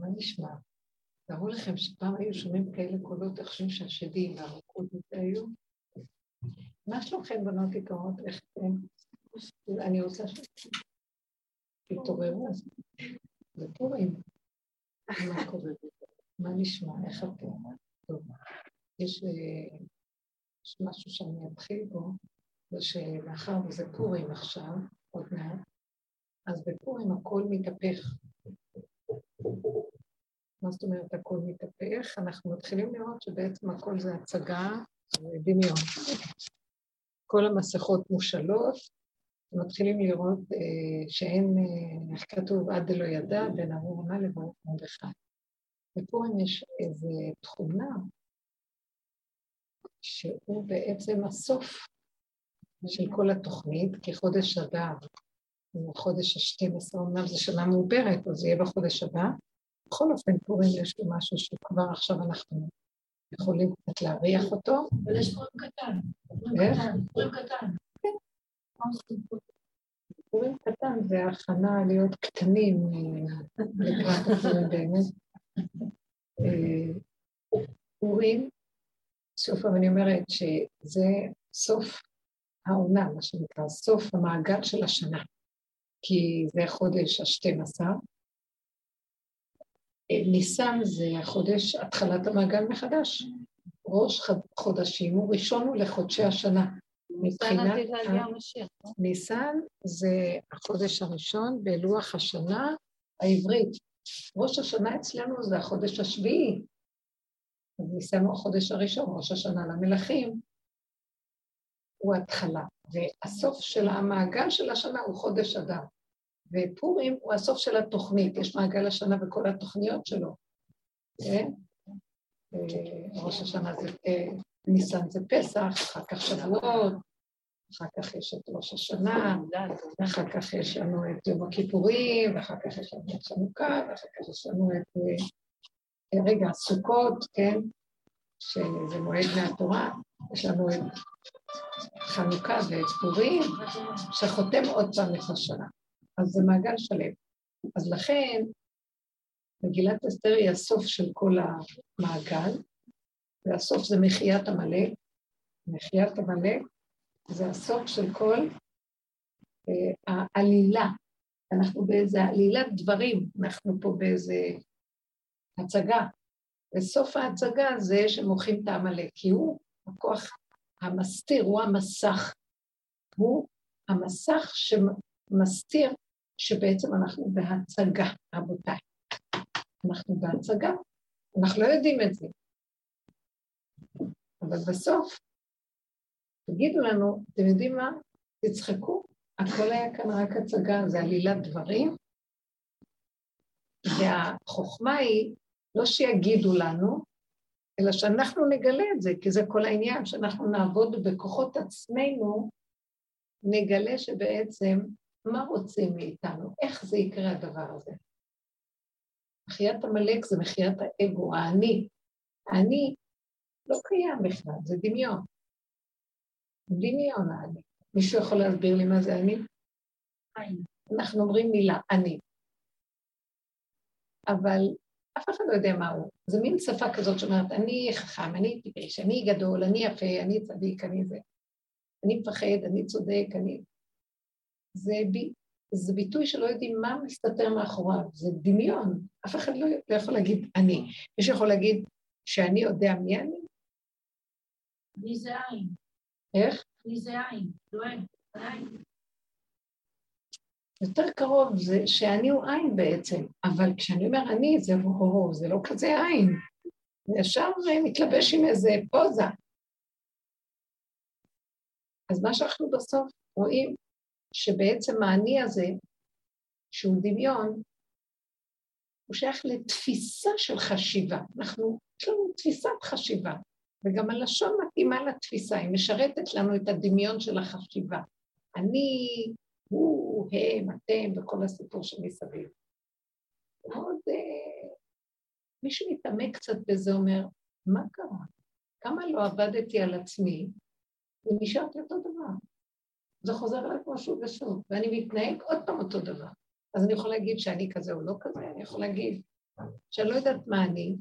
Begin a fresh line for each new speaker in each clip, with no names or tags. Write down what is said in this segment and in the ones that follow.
מה נשמע? תארו לכם שפעם היו שומעים כאלה קולות, איך חושבים שהשדים והרוקות היו? מה שלומכם, בנות יקרות? איך אתם? אני רוצה שתתעוררו. זה פורים. מה קורה? מה נשמע? איך אתם? טוב. אה, יש משהו שאני אתחיל בו, זה שמאחר וזה פורים עכשיו, עוד מעט, אז בפורים הכל מתהפך. מה זאת אומרת הכל מתהפך? אנחנו מתחילים לראות שבעצם הכל זה הצגה ודמיון. כל המסכות מושלות, ומתחילים לראות אה, שאין, אה, איך כתוב, עד דלא ידע, בין ארור מה לברוך מרדכי. בפורים יש איזו תכונה שהוא בעצם הסוף של כל התוכנית, כי חודש אדר הוא חודש השתים עשרה, אמנם זו שנה מעוברת, אז זה יהיה בחודש הבא. בכל אופן, פורים יש לו משהו שכבר עכשיו אנחנו יכולים קצת להריח אותו.
אבל יש פורים קטן.
איך?
פורים קטן.
כן. פורים קטן זה הכנה להיות קטנים אה, לקראת הפורים באמת. אה, פורים, סוף אני אומרת שזה סוף העונה, מה שנקרא, סוף המעגל של השנה, כי זה חודש השתים עשר. אה, ניסן זה החודש, התחלת המעגל מחדש. ראש חודשים הוא ראשון הוא לחודשי השנה. מבחינת... ניסן זה החודש הראשון בלוח השנה העברית. ראש השנה אצלנו זה החודש השביעי. אז ניסן הוא החודש הראשון, ראש השנה למלכים, הוא התחלה. והסוף של המעגל של השנה הוא חודש אדר. ופורים הוא הסוף של התוכנית, יש מעגל השנה וכל התוכניות שלו. כן? אה, ראש השנה זה, אה, ניסן זה פסח, אחר כך שבועות, אחר כך יש את ראש השנה, ואחר כך יש לנו את יום הכיפורים, ואחר כך יש לנו את חנוכה, ואחר כך יש לנו את, אה, רגע, סוכות, כן? שזה מועד מהתורה, יש לנו את חנוכה ואת פורים, שחותם עוד פעם את השנה. אז זה מעגל שלם. אז לכן, מגילת אסתר היא הסוף של כל המעגל, והסוף זה מחיית עמלק. מחיית עמלק זה הסוף של כל uh, העלילה. אנחנו באיזה עלילת דברים, אנחנו פה באיזה הצגה. וסוף ההצגה זה שמוחים את העמלק, כי הוא הכוח המסתיר, הוא המסך. הוא המסך שמסתיר שבעצם אנחנו בהצגה, רבותיי. אנחנו בהצגה, אנחנו לא יודעים את זה. אבל בסוף, תגידו לנו, אתם יודעים מה? תצחקו, הכל היה כאן רק הצגה, זה עלילת דברים, והחוכמה היא לא שיגידו לנו, אלא שאנחנו נגלה את זה, כי זה כל העניין, שאנחנו נעבוד בכוחות עצמנו, נגלה שבעצם מה רוצים מאיתנו? איך זה יקרה הדבר הזה? מחיית עמלק זה מחיית האגו, האני. האני לא קיים בכלל, זה דמיון. דמיון האני. מישהו יכול להסביר לי מה זה אני? אנחנו אומרים מילה, אני. אבל אף אחד לא יודע מה הוא. זה מין שפה כזאת שאומרת, אני חכם, אני טיפש, אני גדול, אני יפה, אני צדיק, אני זה. אני מפחד, אני צודק, אני... זה, ב... זה ביטוי שלא יודעים מה מסתתר מאחוריו, זה דמיון. אף אחד לא, לא יכול להגיד אני. מי שיכול להגיד שאני יודע מי אני?
מי זה עין?
איך?
מי זה עין? לא עין.
יותר קרוב זה שאני הוא עין בעצם, אבל כשאני אומר אני זה הו, זה לא כזה עין. זה ישר מתלבש עם איזה פוזה. אז מה שאנחנו בסוף רואים, שבעצם האני הזה, שהוא דמיון, הוא שייך לתפיסה של חשיבה. אנחנו, יש לנו תפיסת חשיבה, וגם הלשון מתאימה לתפיסה, היא משרתת לנו את הדמיון של החשיבה. אני, הוא, הם, אתם, וכל הסיפור שמסביב. מאוד, אה, מי שמתעמק קצת בזה אומר, מה קרה? כמה לא עבדתי על עצמי, ונשארתי אותו דבר. זה חוזר אליי כמו שוב ושוב, ואני מתנהג עוד פעם אותו דבר. אז אני יכולה להגיד שאני כזה או לא כזה, אני יכולה להגיד שאני לא יודעת מה אני,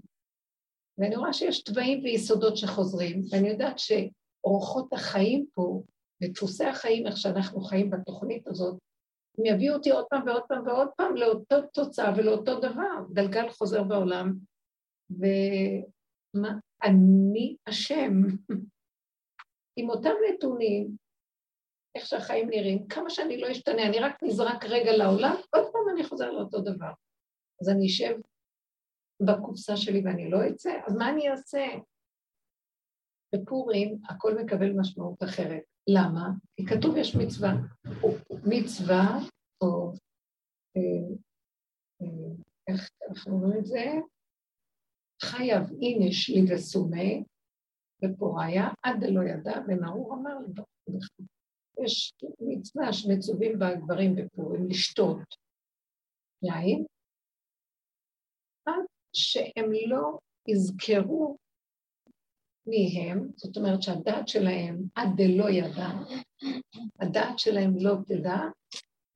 ואני רואה שיש תוואים ויסודות שחוזרים, ואני יודעת שאורחות החיים פה, ודפוסי החיים, איך שאנחנו חיים בתוכנית הזאת, הם יביאו אותי עוד פעם ועוד פעם ועוד פעם לאותו תוצאה ולאותו דבר, גלגל חוזר בעולם, ומה, אני אשם. עם אותם נתונים, איך שהחיים נראים, כמה שאני לא אשתנה, אני רק נזרק רגע לעולם, עוד פעם אני חוזר לאותו דבר. אז אני אשב בקופסה שלי ואני לא אצא, אז מה אני אעשה? בפורים הכל מקבל משמעות אחרת. למה? כי כתוב יש מצווה. מצווה, או אה, אה, איך אנחנו אומרים את זה? חייב הנה שלי וסומי, ופוריה, עד דלא ידע, ונאור אמר לי, יש מצווה שמצווים בה גברים בפורים לשתות יין, עד שהם לא יזכרו מי הם, זאת אומרת שהדעת שלהם עד דלא ידע, הדעת שלהם לא תדע,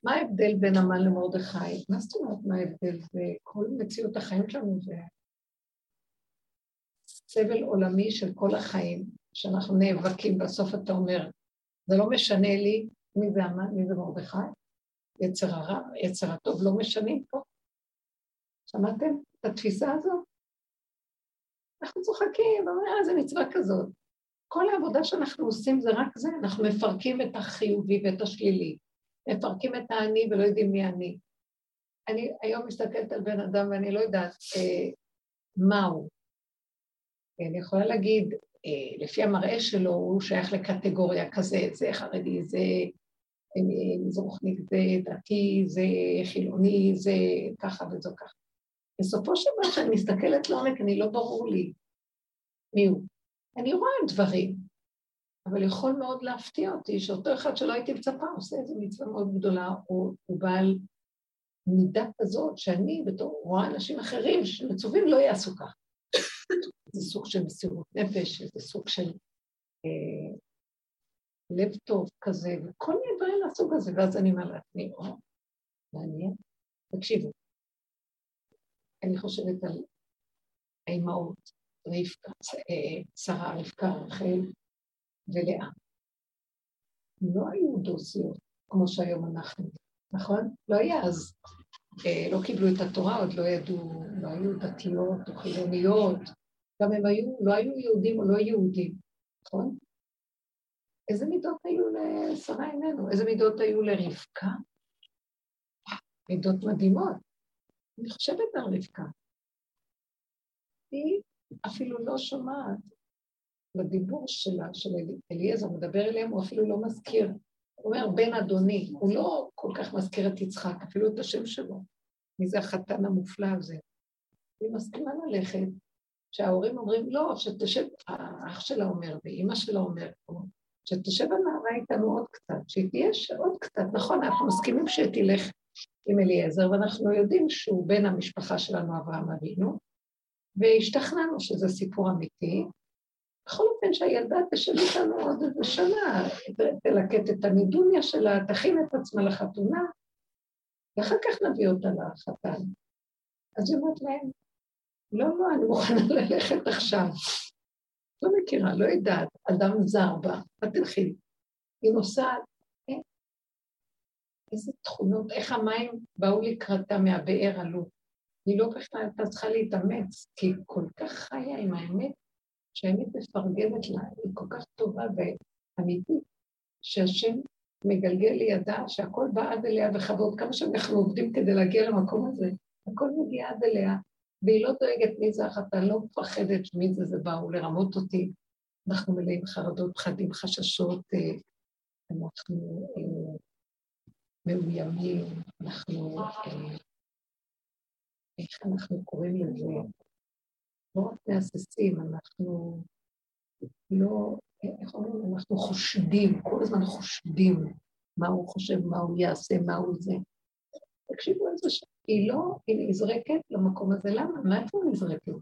מה ההבדל בין המן למרדכי? מה זאת אומרת מה ההבדל? זה כל מציאות החיים שלנו זה סבל עולמי של כל החיים, שאנחנו נאבקים, בסוף אתה אומר, זה לא משנה לי מי זה המן, מי זה מרדכי, יצר הרע, יצר הטוב, לא משנים פה. שמעתם את התפיסה הזאת? אנחנו צוחקים, ואומרים, אה, זה מצווה כזאת. כל העבודה שאנחנו עושים זה רק זה, אנחנו מפרקים את החיובי ואת השלילי, מפרקים את האני ולא יודעים מי אני. אני היום מסתכלת על בן אדם ואני לא יודעת אה, מה הוא. אני יכולה להגיד, אה, לפי המראה שלו, הוא שייך לקטגוריה כזה, זה חרדי, זה אה, מזרוחניק, זה דתי, זה חילוני, זה ככה וזה ככה. בסופו של דבר, כשאני מסתכלת לעומק, אני לא ברור לי מי הוא. אני רואה דברים, אבל יכול מאוד להפתיע אותי שאותו אחד שלא הייתי מצפה עושה איזו מצווה מאוד גדולה, או הוא בעל מידה כזאת, שאני בתור רואה אנשים אחרים שמצווים לא יעשו כך. זה סוג של מסירות נפש, זה סוג של אה, לב טוב כזה, וכל מיני דברים מהסוג הזה, ואז אני אומר לעצמי, או, מעניין. תקשיבו, אני חושבת על האימהות, רבקה, אה, שרה, רבקה, רחל ולאה. לא היו דוסיות כמו שהיום אנחנו, נכון? לא היה אז. אה, לא קיבלו את התורה, עוד לא ידעו, לא היו דתיות או חילוניות, גם הם היו, לא היו יהודים או לא יהודים, נכון? איזה מידות היו לשרה עינינו? איזה מידות היו לרבקה? מידות מדהימות. אני חושבת על רבקה. היא אפילו לא שומעת בדיבור שלה, של אליעזר, מדבר אליהם, הוא אפילו לא מזכיר. הוא אומר, בן אדוני, הוא לא כל כך מזכיר את יצחק, אפילו את השם שלו. מי זה החתן המופלא הזה? היא מסכימה ללכת, שההורים אומרים, לא, שתשב, האח שלה אומר, ואימא שלה אומרת, שתשב הנערה איתנו עוד קצת, שהיא תהיה עוד קצת, נכון, אנחנו מסכימים שתלך עם אליעזר, ואנחנו יודעים שהוא בן המשפחה שלנו, אברהם אבינו, והשתכנענו שזה סיפור אמיתי. בכל אופן שהילדה תשב איתנו עוד איזה שנה, תלקט את הנידוניה שלה, תכין את עצמה לחתונה, ואחר כך נביא אותה לחתן. אז היא אומרת להם, לא, לא, אני מוכנה ללכת עכשיו. לא מכירה, לא יודעת, אדם זר בה, מה תלכי? היא נוסעת, איזה תכונות, איך המים באו לקראתה מהבאר עלו. היא לא בכלל הייתה צריכה להתאמץ, כי היא כל כך חיה עם האמת, שהאמת מפרגנת לה, היא כל כך טובה ואמיתית, שהשם מגלגל לידה, שהכל בא עד אליה בכבוד, כמה שאנחנו עובדים כדי להגיע למקום הזה, הכל מגיע עד אליה, והיא לא דואגת מי זה החתן, לא מפחדת מי זה זה באו לרמות אותי. אנחנו מלאים חרדות, פחדים, חששות, אה, אנחנו אה, מאוימים, אנחנו, אה, איך אנחנו קוראים לזה? לא רק מהססים, אנחנו לא, איך אומרים? אנחנו חושדים, כל הזמן חושדים מה הוא חושב, מה הוא יעשה, מה הוא זה. תקשיבו איזה ש... היא לא, היא נזרקת למקום הזה. למה? מאיפה היא נזרקת?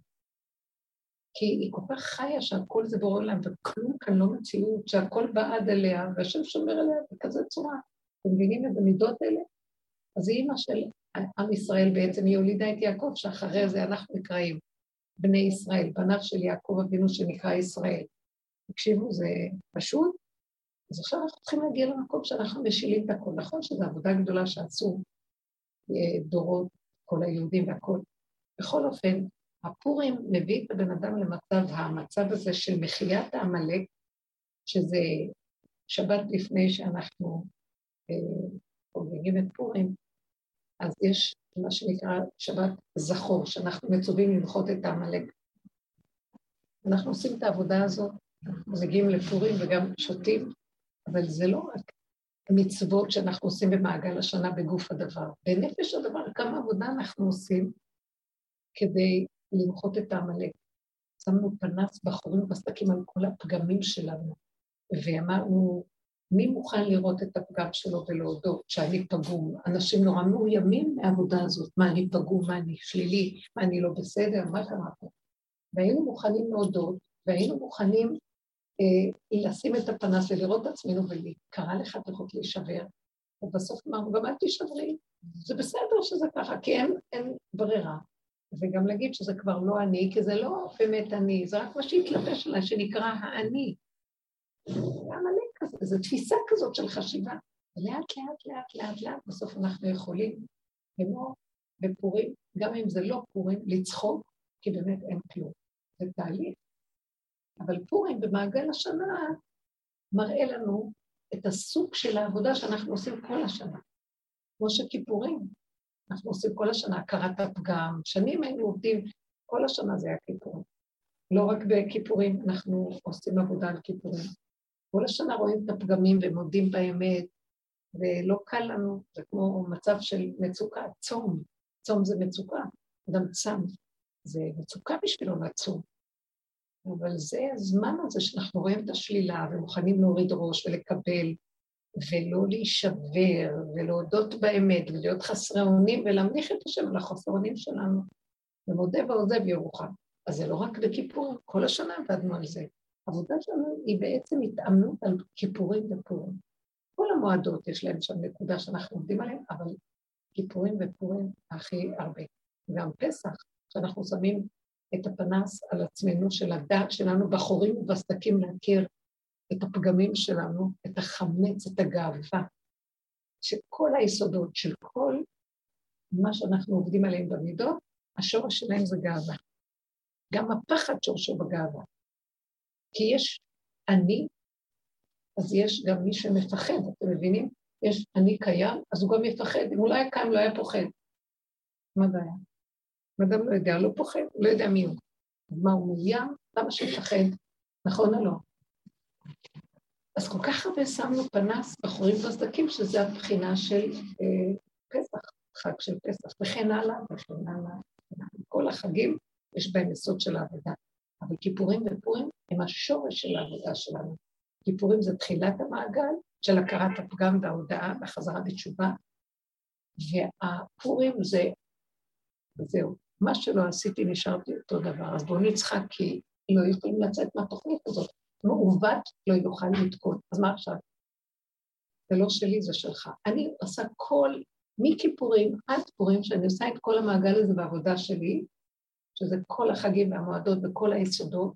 כי היא כל כך חיה שהכל זה בורא עולם, וכלום כאן לא מציאות, שהכל בעד אליה, והשם שומר עליה בכזה צורה. אתם מבינים את המידות האלה? אז היא אימא של עם ישראל בעצם היא הולידה את יעקב, שאחרי זה אנחנו נקראים בני ישראל, בניו של יעקב אבינו שנקרא ישראל. תקשיבו, זה פשוט. אז עכשיו אנחנו צריכים להגיע למקום שאנחנו משילים את הכול. נכון שזו עבודה גדולה שעשו אה, דורות, כל היהודים והכול. בכל אופן, הפורים מביא את הבן אדם למצב, המצב הזה של מחיית העמלק, שזה שבת לפני שאנחנו חוגגים את פורים, אז יש מה שנקרא שבת זכור, שאנחנו מצווים למחות את העמלק. אנחנו עושים את העבודה הזאת, אנחנו מגיעים לפורים וגם שותים, אבל זה לא רק המצוות שאנחנו עושים במעגל השנה בגוף הדבר. בנפש הדבר, כמה עבודה אנחנו עושים כדי למחות את העמלק. שמנו פנס בחורים ובסדקים על כל הפגמים שלנו, ואמרנו, מי מוכן לראות את הפגם שלו ולהודות שאני פגום? אנשים נורא מאוימים מהעבודה הזאת, מה אני פגום, מה אני שלילי, מה אני לא בסדר, מה קרה פה? והיינו מוכנים להודות, והיינו מוכנים אה, לשים את הפנס ולראות את עצמנו וקרה לך פחות להישבר, ובסוף אמרנו, גם אל תישברי, זה בסדר שזה ככה, כי אין, אין ברירה. וגם להגיד שזה כבר לא אני, כי זה לא באמת אני, זה רק מה שהתלבש עליי, שנקרא האני. למה לי כזה? זו תפיסה כזאת של חשיבה. לאט, לאט, לאט, לאט, לאט, בסוף אנחנו יכולים, כמו בפורים, גם אם זה לא פורים, לצחוק, כי באמת אין כלום. זה תהליך. אבל פורים במעגל השנה מראה לנו את הסוג של העבודה שאנחנו עושים כל השנה. כמו שכיפורים, אנחנו עושים כל השנה הכרת הפגם, שנים היינו עובדים, כל השנה זה היה כיפורים. לא רק בכיפורים, אנחנו עושים עבודה על כיפורים. כל השנה רואים את הפגמים ומודים באמת, ולא קל לנו, זה כמו מצב של מצוקה, צום, צום זה מצוקה, אדם צם, זה מצוקה בשבילו לצום. אבל זה הזמן הזה שאנחנו רואים את השלילה ומוכנים להוריד ראש ולקבל ולא להישבר ולהודות באמת ולהיות חסרי אונים ולהמליך את השם על החוסר אונים שלנו ומודה ועוזב ירוחם. אז זה לא רק בכיפור, כל השנה עבדנו על זה. העבודה שלנו היא בעצם התאמנות על כיפורים ופורים. כל המועדות יש להם שם נקודה שאנחנו עובדים עליהן, אבל כיפורים ופורים הכי הרבה. גם פסח, שאנחנו שמים את הפנס על עצמנו של הדעת שלנו בחורים ובסדקים להכיר את הפגמים שלנו, את החמץ, את הגאווה, שכל היסודות של כל מה שאנחנו עובדים עליהם במידות, השורש שלהם זה גאווה. גם הפחד שורשו בגאווה. כי יש אני, אז יש גם מי שמפחד, אתם מבינים? יש אני קיים, אז הוא גם יפחד. אם הוא לא היה קיים, לא היה פוחד. מה הבעיה? אם אדם לא יודע, לא פוחד, לא יודע מי הוא. מה, הוא מאוים? למה שיפחד? נכון או לא? אז כל כך הרבה שמנו פנס בחורים בסדקים, שזה הבחינה של אה, פסח, חג של פסח, וכן הלאה וכן הלאה. כל החגים יש בהם יסוד של העבודה. אבל כיפורים ופורים הם השורש של העבודה שלנו. כיפורים זה תחילת המעגל של הכרת הפגם וההודעה והחזרה בתשובה, והפורים זה, זהו, מה שלא עשיתי נשארתי אותו דבר, אז בואו נצחק כי לא יכולים לצאת מהתוכנית הזאת. מעוות לא יוכל לתקון. אז מה עכשיו? זה לא שלי, זה שלך. אני עושה כל, מכיפורים עד פורים, שאני עושה את כל המעגל הזה בעבודה שלי, שזה כל החגים והמועדות וכל היסודות,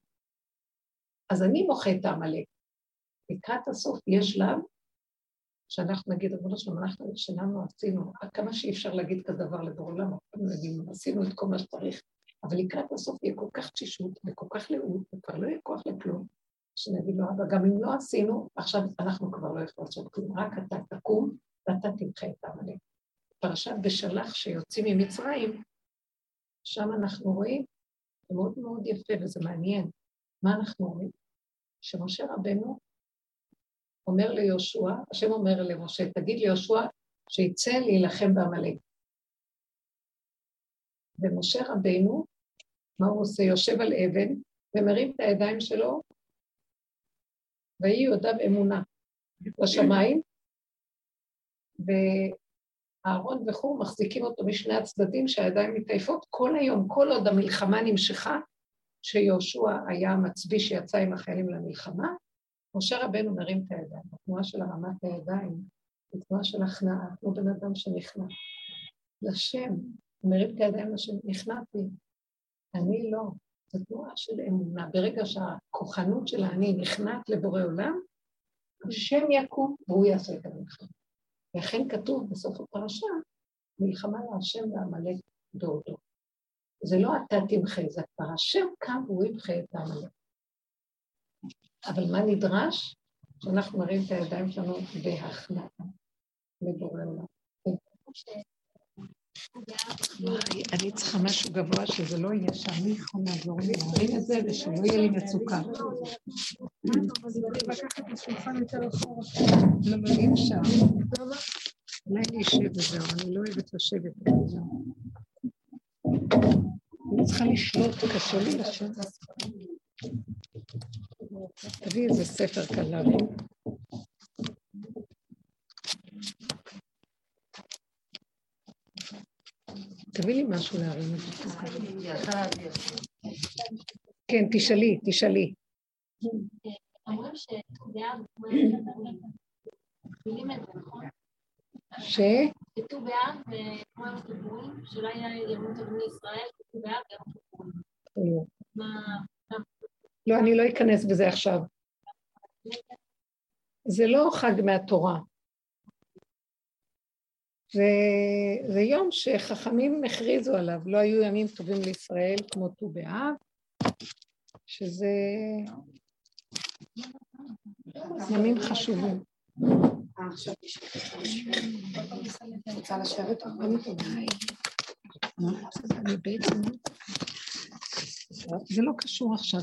אז אני מוחה את העמלק. לקראת הסוף יש שלב שאנחנו נגיד, רבונו שלום, אנחנו שלנו עשינו, כמה שאי אפשר להגיד כזה דבר לבורא עולם, עשינו את כל מה שצריך, אבל לקראת הסוף יהיה כל כך תשישות וכל כך לאומות, וכבר לא יהיה כוח לכלום, שנגיד לו, אבל גם אם לא עשינו, עכשיו אנחנו כבר לא יכולים לעשות כלום, רק אתה תקום ואתה תמחה את העמלק. פרשת בשלח שיוצאים ממצרים, שם אנחנו רואים, זה מאוד מאוד יפה וזה מעניין. מה אנחנו רואים? שמשה רבנו אומר ליהושע, השם אומר למשה, תגיד ליהושע שיצא להילחם בעמלק. ומשה רבנו, מה הוא עושה? יושב על אבן ומרים את הידיים שלו, ויהי יודיו אמונה בשמיים, אהרון וחור מחזיקים אותו משני הצדדים שהידיים מתעייפות כל היום, כל עוד המלחמה נמשכה, שיהושע היה המצביא שיצא עם החיילים למלחמה, משה רבנו מרים את הידיים. התנועה של הרמת הידיים היא תנועה של הכנעה, כמו בן אדם שנכנע. לשם, מרים את הידיים לשם, נכנעתי. אני לא. זו תנועה של אמונה. ברגע שהכוחנות של האני נכנעת לבורא עולם, השם יקום והוא יעשה את המלחמה. ואכן כתוב בסוף הפרשה, מלחמה להשם ועמלק דור דור. זה לא אתה תמחה, זה כבר השם קם והוא ימחה את העמלק. אבל מה נדרש? שאנחנו נרים את הידיים שלנו בהכנעה לבורא עולם. אני צריכה משהו גבוה שזה לא יהיה שאני יכול לעזור לי להרים את זה ושלא יהיה לי מצוקה. לא. אולי אני אשב וזהו, אני לא אוהבת לשבת וזהו. אני צריכה לשלוט, קשה לי לשבת. תביא איזה ספר קל תביא לי משהו להרים את זה. כן, תשאלי, תשאלי. ש?
בט"ו באב, כמו יום הכיפורים, שלא היה ימות אבני ישראל, בט"ו באב ויום הכיפורים.
לא, אני לא אכנס בזה עכשיו. זה לא חג מהתורה. זה, זה יום שחכמים הכריזו עליו, לא היו ימים טובים לישראל כמו ט"ו באב, שזה ימים חשובים. זה לא קשור עכשיו.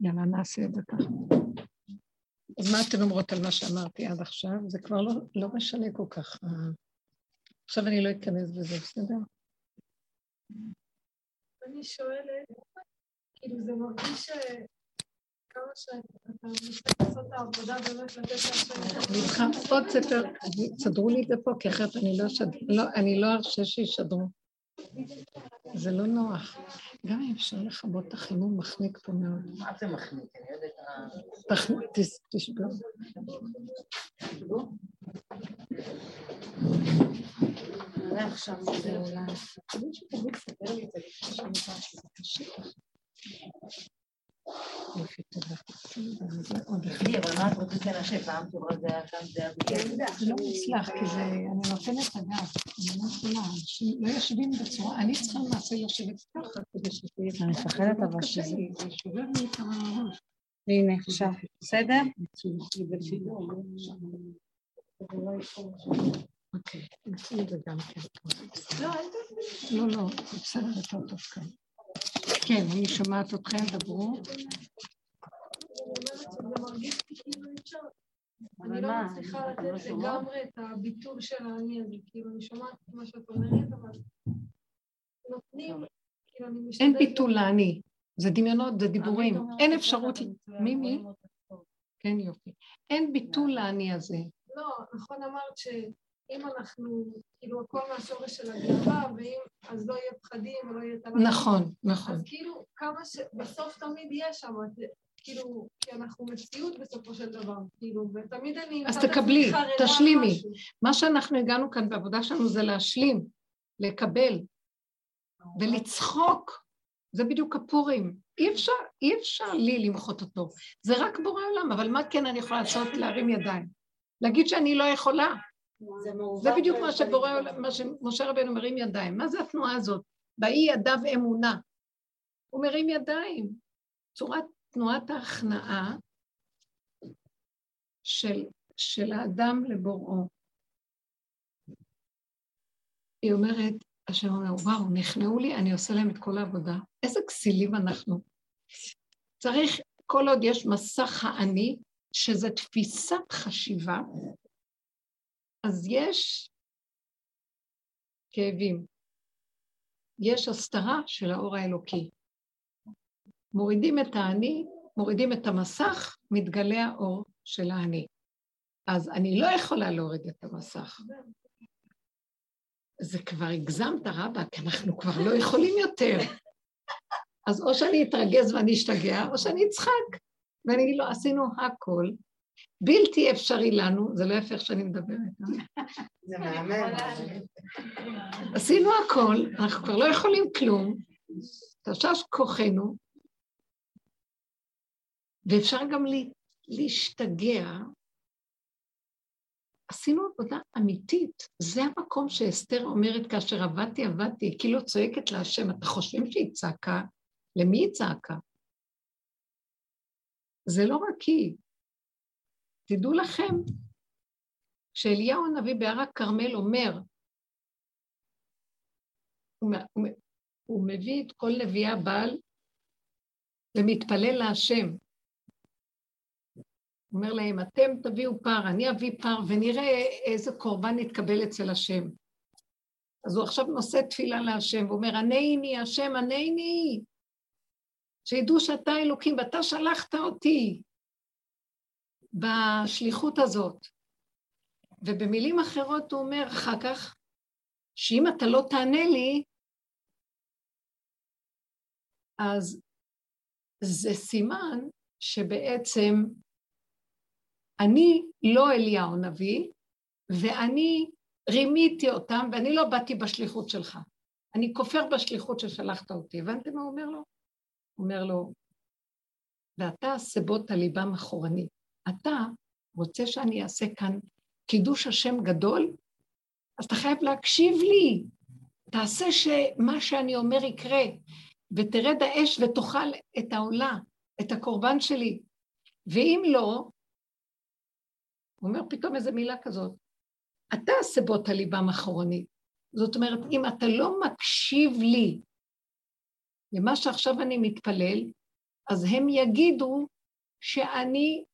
יאללה, נעשה את זה ככה. אז מה אתן אומרות על מה שאמרתי עד עכשיו? זה כבר לא, לא משנה כל כך. עכשיו אני לא אכנס בזה, בסדר?
אני שואלת, כאילו זה מרגיש כמה שאתה מנסה לעשות את העבודה באמת לתת להשם.
אני צריכה עוד ספר, תסדרו לי את זה פה, כי אחרת אני לא, לא, אני לא ארשה שישדרו. זה לא נוח. גם אם אפשר לכבות את החימום, מחניק פה מאוד.
מה זה מחניק? אני יודעת...
תשבור. עכשיו יופי, תודה.
אבל מה את רוצה שנשב? פעם שעברה זה היה שם, זה היה
זה לא מוצלח, כי זה, אני נותנת את הגב, אני לא יכולה, אנשים לא יושבים בצורה, אני צריכה למעשה לשבת ככה כדי שזה יהיה...
אני מפחדת אבל שזה...
זה שובר לי את הראש.
הנה, עכשיו, בסדר?
אוקיי, נעשו את זה גם כן. לא, לא, זה בסדר, יותר טוב כאן. כן, אני שומעת אתכם, דברו.
אני לא מצליחה לתת לגמרי את הביטול של האני הזה, כאילו אני שומעת מה שאת אומרת, אבל נותנים, כאילו אני משתדלת...
אין ביטול לאני, זה דמיונות, זה דיבורים, אין אפשרות... מי, מי? כן, יופי. אין ביטול לאני הזה.
לא, נכון אמרת. אם אנחנו, כאילו, הכל מהשורש של הגאווה, ואם, אז לא יהיה פחדים ולא יהיה תל"ם.
נכון, נכון.
אז כאילו, כמה ש... בסוף תמיד יש שם, כאילו, כי אנחנו מציאות בסופו של דבר, כאילו, ותמיד אני...
אז תקבלי, תשלימי. מה שאנחנו הגענו כאן בעבודה שלנו זה להשלים, לקבל ולצחוק. זה בדיוק הפורים. אי אפשר, אי אפשר לי למחות אותו. זה רק בורא עולם, אבל מה כן אני יכולה לעשות? להרים ידיים. להגיד שאני לא יכולה. זה, בדיוק מה שבורא עולם, מה שמשה רבנו מרים ידיים. מה זה התנועה הזאת? באי ידיו אמונה. הוא מרים ידיים. צורת תנועת ההכנעה של, של האדם לבוראו. היא אומרת, השם אומר, וואו, נכנעו לי, אני עושה להם את כל העבודה. איזה כסילים אנחנו. צריך, כל עוד יש מסך האני, שזה תפיסת חשיבה, אז יש כאבים. יש הסתרה של האור האלוקי. מורידים את האני, מורידים את המסך, מתגלה האור של האני. אז אני לא יכולה להוריד את המסך. זה כבר הגזמת רבה, כי אנחנו כבר לא יכולים יותר. אז או שאני אתרגז ואני אשתגע, או שאני אצחק. ואני אגיד לו, עשינו הכל, בלתי אפשרי לנו, זה לא יפה איך שאני מדברת.
אה? זה מהמם.
עשינו הכל, אנחנו כבר לא יכולים כלום, תשש כוחנו, ואפשר גם להשתגע. עשינו עבודה אמיתית, זה המקום שאסתר אומרת כאשר עבדתי, עבדתי, כאילו צועקת להשם, אתם חושבים שהיא צעקה? למי היא צעקה? זה לא רק היא. תדעו לכם, כשאליהו הנביא בהר הכרמל אומר, הוא, הוא, הוא מביא את כל נביאי הבעל ומתפלל להשם. הוא אומר להם, אתם תביאו פר, אני אביא פר, ונראה איזה קורבן יתקבל אצל השם. אז הוא עכשיו נושא תפילה להשם, ואומר, ענני השם, ענני, שידעו שאתה אלוקים ואתה שלחת אותי בשליחות הזאת. ובמילים אחרות הוא אומר אחר כך, שאם אתה לא תענה לי, אז זה סימן שבעצם אני לא אליהו נביא, ואני רימיתי אותם, ואני לא באתי בשליחות שלך. אני כופר בשליחות ששלחת אותי. הבנתם מה הוא אומר לו? אומר לו, ואתה סבות על ליבם אחורנית. אתה רוצה שאני אעשה כאן קידוש השם גדול? אז אתה חייב להקשיב לי. תעשה שמה שאני אומר יקרה, ותרד האש ותאכל את העולה, את הקורבן שלי. ואם לא, הוא אומר פתאום איזה מילה כזאת, אתה סבות על ליבם אחורנית. זאת אומרת, אם אתה לא מקשיב לי למה שעכשיו אני מתפלל, אז הם יגידו שאני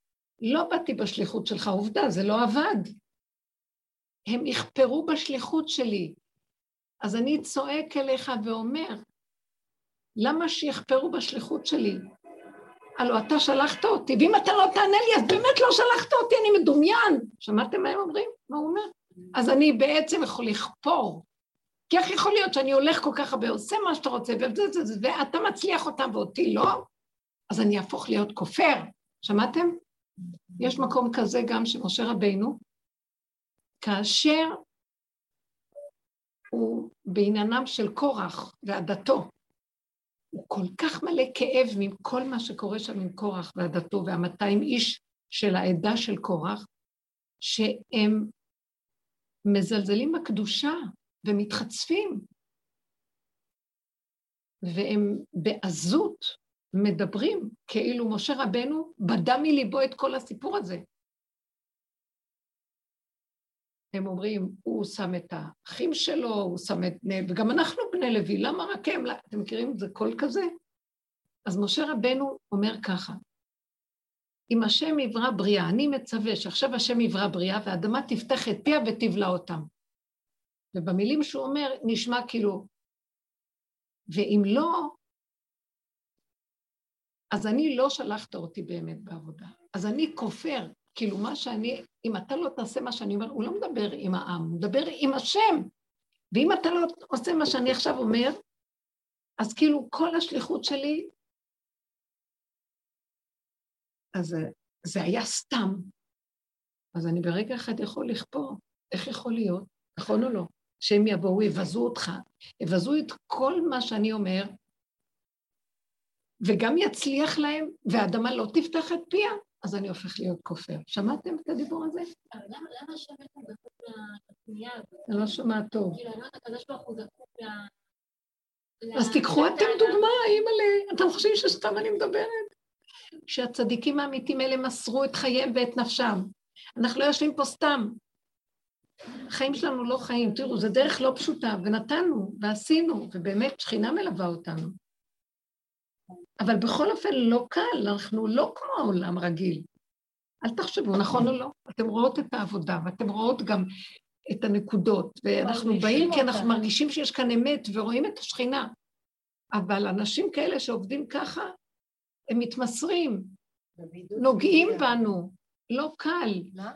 לא באתי בשליחות שלך, עובדה, זה לא עבד. הם יכפרו בשליחות שלי. אז אני צועק אליך ואומר, למה שיכפרו בשליחות שלי? הלו, אתה שלחת אותי, ואם אתה לא תענה לי, אז באמת לא שלחת אותי, אני מדומיין. שמעתם מה הם אומרים? מה הוא אומר? אז אני בעצם יכול לכפור כי איך יכול להיות שאני הולך כל כך הרבה, עושה מה שאתה רוצה, ואתה מצליח אותם ואותי לא? אז אני אהפוך להיות כופר. שמעתם? יש מקום כזה גם שמשה רבינו, כאשר הוא בעניינם של קורח ועדתו, הוא כל כך מלא כאב מכל מה שקורה שם עם קורח ועדתו והמאתיים איש של העדה של קורח, שהם מזלזלים בקדושה ומתחצפים, והם בעזות מדברים כאילו משה רבנו בדה מליבו את כל הסיפור הזה. הם אומרים, הוא שם את האחים שלו, הוא שם את בני, וגם אנחנו בני לוי, למה רק הם? אתם מכירים את זה קול כזה? אז משה רבנו אומר ככה, אם השם יברא בריאה, אני מצווה שעכשיו השם יברא בריאה, והאדמה תפתח את פיה ותבלע אותם. ובמילים שהוא אומר, נשמע כאילו, ואם לא, אז אני לא שלחת אותי באמת בעבודה. אז אני כופר, כאילו מה שאני, אם אתה לא תעשה מה שאני אומר, הוא לא מדבר עם העם, הוא מדבר עם השם. ואם אתה לא עושה מה שאני עכשיו אומר, אז כאילו כל השליחות שלי, אז זה היה סתם. אז אני ברגע אחד יכול לכפור. איך יכול להיות? נכון או לא? שהם יבואו, יבזו אותך, יבזו את כל מה שאני אומר, וגם יצליח להם, והאדמה לא תפתח את פיה, אז אני הופך להיות כופר. שמעתם את הדיבור הזה?
אבל למה שמעתם בחוץ מהפנייה הזאת?
אני לא שומעת טוב.
כאילו, אני אומרת, הקדוש ברוך הוא זקוק ל...
אז תיקחו אתם דוגמה, אימא'לה, אתם חושבים שסתם אני מדברת? שהצדיקים האמיתים האלה מסרו את חייהם ואת נפשם. אנחנו לא יושבים פה סתם. החיים שלנו לא חיים. תראו, זו דרך לא פשוטה, ונתנו, ועשינו, ובאמת שכינה מלווה אותנו. אבל בכל אופן לא קל, אנחנו לא כמו העולם רגיל. אל תחשבו, נכון או לא? אתם רואות את העבודה, ואתם רואות גם את הנקודות, ואנחנו באים כי אנחנו מרגישים שיש כאן אמת ורואים את השכינה. אבל אנשים כאלה שעובדים ככה, הם מתמסרים, נוגעים בנו, לא קל.
מה?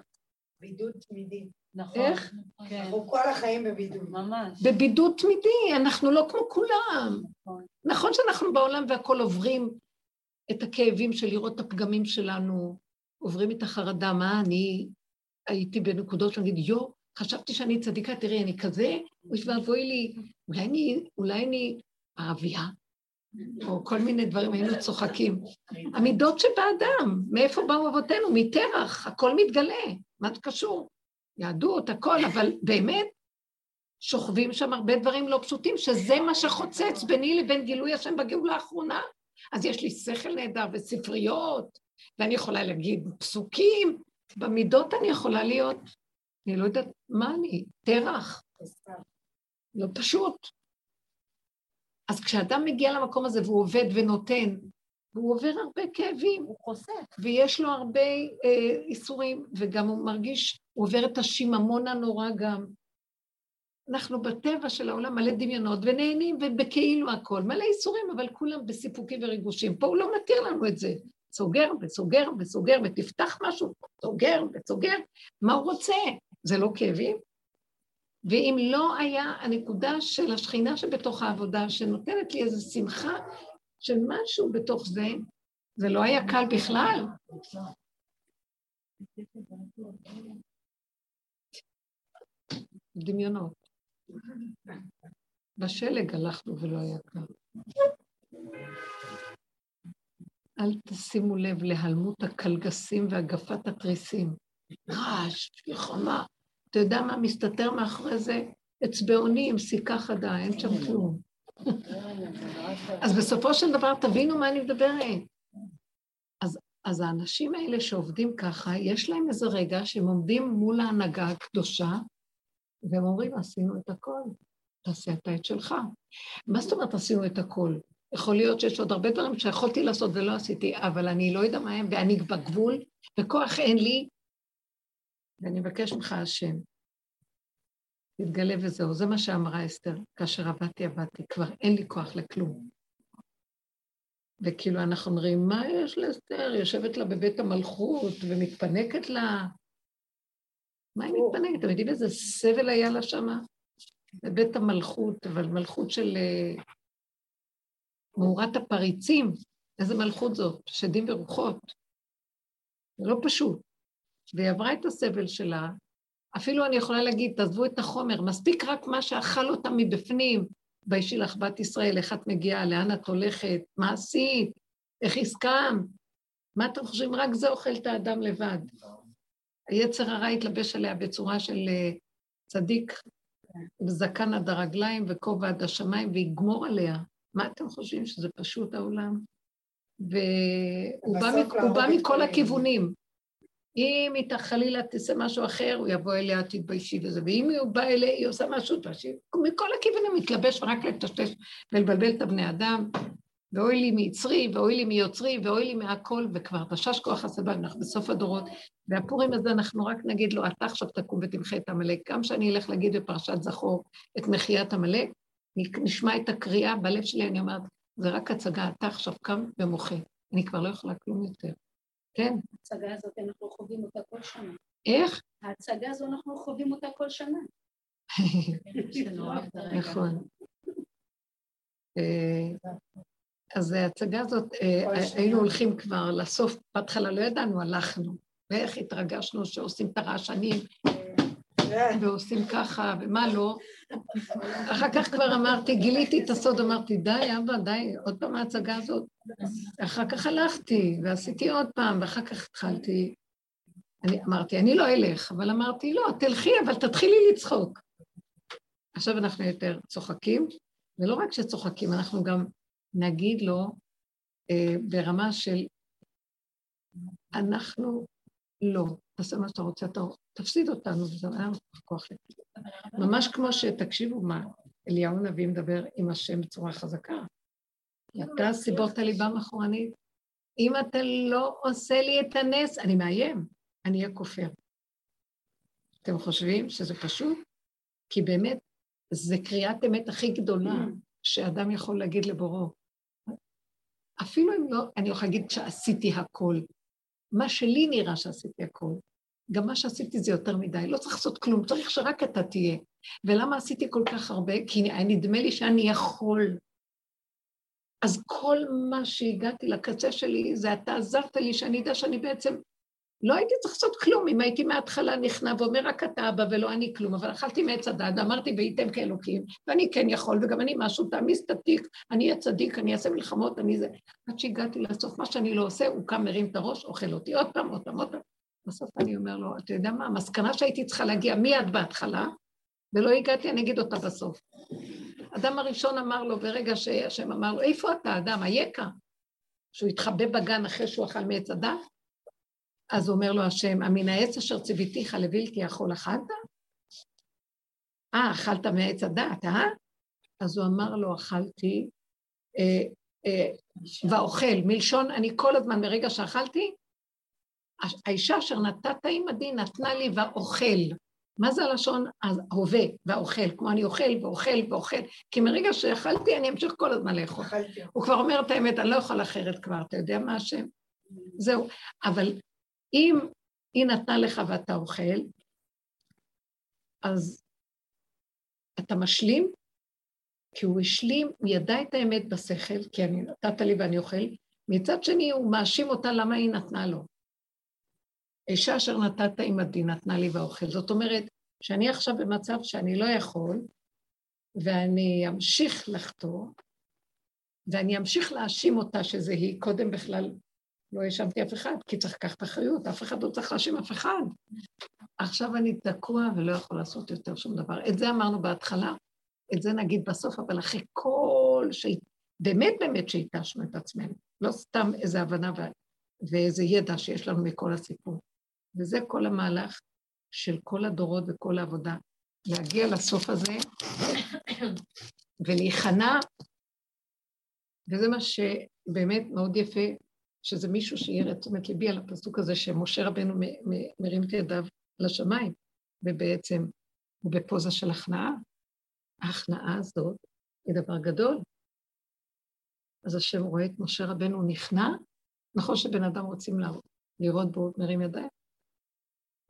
בידוד תמידי.
נכון. איך?
כן. אנחנו כל החיים בבידוד.
ממש. בבידוד תמידי, אנחנו לא כמו כולם. נכון. נכון שאנחנו בעולם והכול עוברים את הכאבים של לראות את הפגמים שלנו, עוברים את החרדה, מה אני הייתי בנקודות שאני אגיד, יו, חשבתי שאני צדיקה, תראי, אני כזה, אוי ואבוי לי, אולי אני, אולי אני ערבייה, או כל מיני דברים, היינו צוחקים. המידות שבאדם, מאיפה באו אבותינו? מטרח, הכל מתגלה, מה זה קשור? יהדות, הכל, אבל באמת, שוכבים שם הרבה דברים לא פשוטים, שזה מה שחוצץ ביני לבין גילוי השם בגאולה האחרונה. אז יש לי שכל נהדר וספריות, ואני יכולה להגיד פסוקים, במידות אני יכולה להיות, אני לא יודעת מה אני, תרח. לא פשוט. אז כשאדם מגיע למקום הזה והוא עובד ונותן, והוא עובר הרבה כאבים,
הוא חושף,
ויש לו הרבה אה, איסורים, וגם הוא מרגיש, הוא עובר את השיממון הנורא גם. אנחנו בטבע של העולם מלא דמיונות, ונהנים, ובכאילו הכל, מלא איסורים, אבל כולם בסיפוקים וריגושים. פה הוא לא מתיר לנו את זה. סוגר וסוגר וסוגר, ותפתח משהו, סוגר וסוגר. מה הוא רוצה? זה לא כאבים? ואם לא היה הנקודה של השכינה שבתוך העבודה, שנותנת לי איזו שמחה של משהו בתוך זה, זה לא היה קל בכלל. דמיונות. בשלג הלכנו ולא היה קל. אל תשימו לב להיעלמות הקלגסים והגפת התריסים. רעש, חמה. אתה יודע מה מסתתר מאחורי זה? אצבעונים, סיכה חדה, אין שם כלום. אז בסופו של דבר תבינו מה אני מדברת. אז, אז האנשים האלה שעובדים ככה, יש להם איזה רגע שהם עומדים מול ההנהגה הקדושה, והם אומרים, עשינו את הכל, תעשה אתה את שלך. מה זאת אומרת עשינו את הכל? יכול להיות שיש עוד הרבה דברים שיכולתי לעשות ולא עשיתי, אבל אני לא יודע מה הם, ואני בגבול, וכוח אין לי, ואני מבקש ממך, השם, תתגלה וזהו. זה מה שאמרה אסתר, כאשר עבדתי, עבדתי, כבר אין לי כוח לכלום. וכאילו אנחנו אומרים, מה יש לאסתר? יושבת לה בבית המלכות ומתפנקת לה. מה היא מתפנקת? אתם יודעים איזה סבל היה לה שמה? בבית המלכות, אבל מלכות של אה, מאורת הפריצים. איזה מלכות זאת? שדים ורוחות. זה לא פשוט. והיא עברה את הסבל שלה, אפילו אני יכולה להגיד, תעזבו את החומר, מספיק רק מה שאכל אותה מבפנים. בישי לך בת ישראל, איך את מגיעה, לאן את הולכת, מה עשית, איך הסכמת, מה אתם חושבים? רק זה אוכל את האדם לבד. היצר הרע התלבש עליה בצורה של אה, צדיק, זקן עד הרגליים וכובע עד השמיים, ויגמור עליה. מה אתם חושבים, שזה פשוט העולם? והוא בא, בא מכל הכיוונים. אם היא חלילה תעשה משהו אחר, הוא יבוא אליה, תתביישי וזה, ואם הוא בא אליה, היא עושה משהו, תתביישי. מכל הכיוונים מתלבש רק לטשטש ולבלבל את הבני אדם, ואוי לי מיצרי, ואוי לי מיוצרי, ואוי לי מהכל, וכבר תשש כוח הסבא, אנחנו בסוף הדורות. והפורים הזה אנחנו רק נגיד לו, אתה עכשיו תקום ותמחה את עמלק. גם שאני אלך להגיד בפרשת זכור את מחיית עמלק, נשמע את הקריאה בלב שלי, אני אומרת, זה רק הצגה, אתה עכשיו קם ומוחה. אני כבר לא יכולה כלום יותר. כן.
ההצגה הזאת, אנחנו חווים אותה כל שנה.
איך?
ההצגה הזו, אנחנו חווים אותה כל שנה.
נכון. אה, אז ההצגה הזאת, אה, היינו הולכים כבר לסוף, בהתחלה לא ידענו, הלכנו. ואיך התרגשנו שעושים את הרעשנים, ועושים ככה, ומה לא. אחר כך כבר אמרתי, גיליתי את הסוד, אמרתי, די, אבא, די, עוד פעם ההצגה הזאת. אחר כך הלכתי, ועשיתי עוד פעם, ואחר כך התחלתי. אני אמרתי, אני לא אלך, אבל אמרתי, לא, תלכי, אבל תתחילי לצחוק. עכשיו אנחנו יותר צוחקים, ולא רק שצוחקים, אנחנו גם נגיד לו אה, ברמה של אנחנו לא, תעשה מה שאתה רוצה, אתה תפסיד אותנו, וזה היה לך כוח לכך. ממש כמו שתקשיבו מה אליהו הנביא מדבר עם השם בצורה חזקה. אתה סיבות הליבה מאחורנית. אם אתה לא עושה לי את הנס, אני מאיים, אני אהיה כופר. אתם חושבים שזה פשוט? כי באמת, זה קריאת אמת הכי גדולה שאדם יכול להגיד לבורו. אפילו אם לא, אני יכולה להגיד שעשיתי הכל. מה שלי נראה שעשיתי הכל, גם מה שעשיתי זה יותר מדי, לא צריך לעשות כלום, צריך שרק אתה תהיה. ולמה עשיתי כל כך הרבה? כי נדמה לי שאני יכול. אז כל מה שהגעתי לקצה שלי, זה אתה עזרת לי שאני אדע שאני בעצם לא הייתי צריך לעשות כלום אם הייתי מההתחלה נכנע ואומר רק אתה אבא ולא אני כלום, אבל אכלתי מעץ הדת ואמרתי והייתם כאלוקים, ואני כן יכול וגם אני משהו, תעמיס תתיק, אני אהיה צדיק, אני אעשה מלחמות, אני זה. עד שהגעתי לסוף, מה שאני לא עושה, הוא קם, מרים את הראש, אוכל אותי עוד פעם, עוד פעם, עוד פעם. בסוף אני אומר לו, אתה יודע מה, המסקנה שהייתי צריכה להגיע מיד בהתחלה, ולא הגעתי, אני אגיד אותה בסוף. אדם הראשון אמר לו, ברגע שהשם אמר לו, איפה אתה, אדם, אייכה? שהוא התחבא בגן אחרי שהוא אכל מעץ הדת? אז אומר לו השם, המן העץ אשר ציוויתיך לבלתי יכול אכלת? אה, אכלת מעץ הדת, אה? אז הוא אמר לו, אכלתי, אה, אה, ואוכל, מלשון, אני כל הזמן, מרגע שאכלתי, האישה אשר נתת עמדי נתנה לי ואוכל. מה זה הלשון ההווה והאוכל? כמו אני אוכל ואוכל ואוכל, כי מרגע שאכלתי אני אמשיך כל הזמן לאכול. הוא כבר אומר את האמת, אני לא יכול אחרת כבר, אתה יודע מה השם? זהו. אבל אם היא נתנה לך ואתה אוכל, אז אתה משלים, כי הוא השלים, הוא ידע את האמת בשכל, כי אני נתת לי ואני אוכל, מצד שני הוא מאשים אותה למה היא נתנה לו. אישה אשר נתת עמדי נתנה לי ואוכל. זאת אומרת, שאני עכשיו במצב שאני לא יכול, ואני אמשיך לחתור, ואני אמשיך להאשים אותה שזה היא, קודם בכלל לא האשמתי אף אחד, כי צריך לקחת אחריות, אף אחד לא צריך להאשים אף אחד. עכשיו אני תקוע ולא יכול לעשות יותר שום דבר. את זה אמרנו בהתחלה, את זה נגיד בסוף, אבל אחרי כל ש... באמת באמת שהתשנו את עצמנו, לא סתם איזו הבנה ואיזה ידע שיש לנו מכל הסיפור. וזה כל המהלך של כל הדורות וכל העבודה, להגיע לסוף הזה ולהיכנע, וזה מה שבאמת מאוד יפה, שזה מישהו שיהיה תשומת ליבי על הפסוק הזה שמשה רבנו מרים את ידיו לשמיים, ובעצם הוא בפוזה של הכנעה. ההכנעה הזאת היא דבר גדול. אז השם רואה את משה רבנו נכנע, נכון שבן אדם רוצים לראות בו מרים ידיים,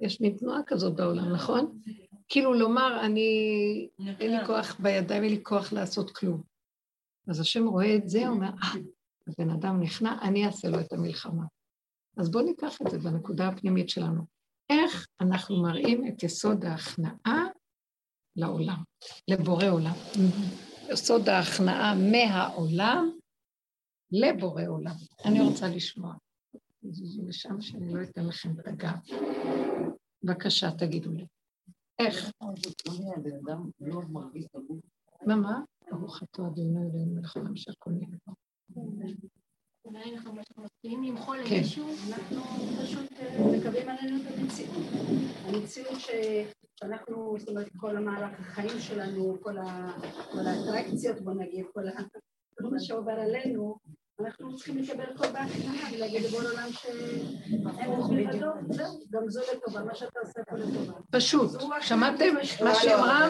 יש מין תנועה כזאת בעולם, נכון? כאילו לומר, אני, אין לי כוח בידיים, אין לי כוח לעשות כלום. אז השם רואה את זה, אומר, אה, הבן אדם נכנע, אני אעשה לו את המלחמה. אז בואו ניקח את זה בנקודה הפנימית שלנו. איך אנחנו מראים את יסוד ההכנעה לעולם, לבורא עולם. יסוד ההכנעה מהעולם לבורא עולם. אני רוצה לשמוע. תזוזו לשם שאני לא אתן לכם את הגב. בבקשה, תגידו לי. איך? מה, מה? ברוך אתה אדוני אלוהים מלך העולם שהכל נהיה.
אולי אנחנו מסכימים למחול למישהו, אנחנו פשוט מקבלים עלינו את המציאות. המציאות שאנחנו, זאת אומרת, כל המהלך החיים שלנו, כל האטרקציות, בוא נגיד, כל מה שעובר עלינו, אנחנו צריכים לקבל כל בהכנעה ולהגיד לבוא לעולם שאין זהו, גם זו לטובה, מה שאתה עושה פה לטובה.
פשוט, שמעתם מה שהיא אמרה?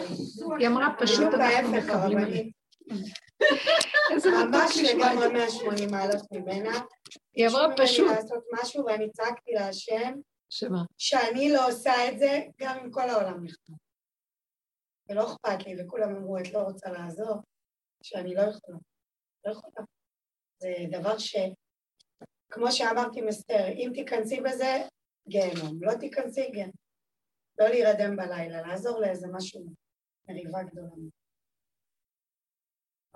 היא אמרה פשוט אנחנו מקבלים.
איזה ממש לגמרי 180 מעלות ממנה.
היא אמרה פשוט.
לעשות משהו ואני צעקתי להשם,
שמה?
שאני לא עושה את זה, גם אם כל העולם נכנע. ולא אכפת לי, וכולם אמרו, את לא רוצה לעזור, שאני לא יכולה. לא יכולה. זה דבר ש... כמו שאמרתי מסתר, אם תיכנסי בזה, גיהנום. לא תיכנסי, גיהנום. לא להירדם בלילה, לעזור לאיזה משהו, מריבה גדולה.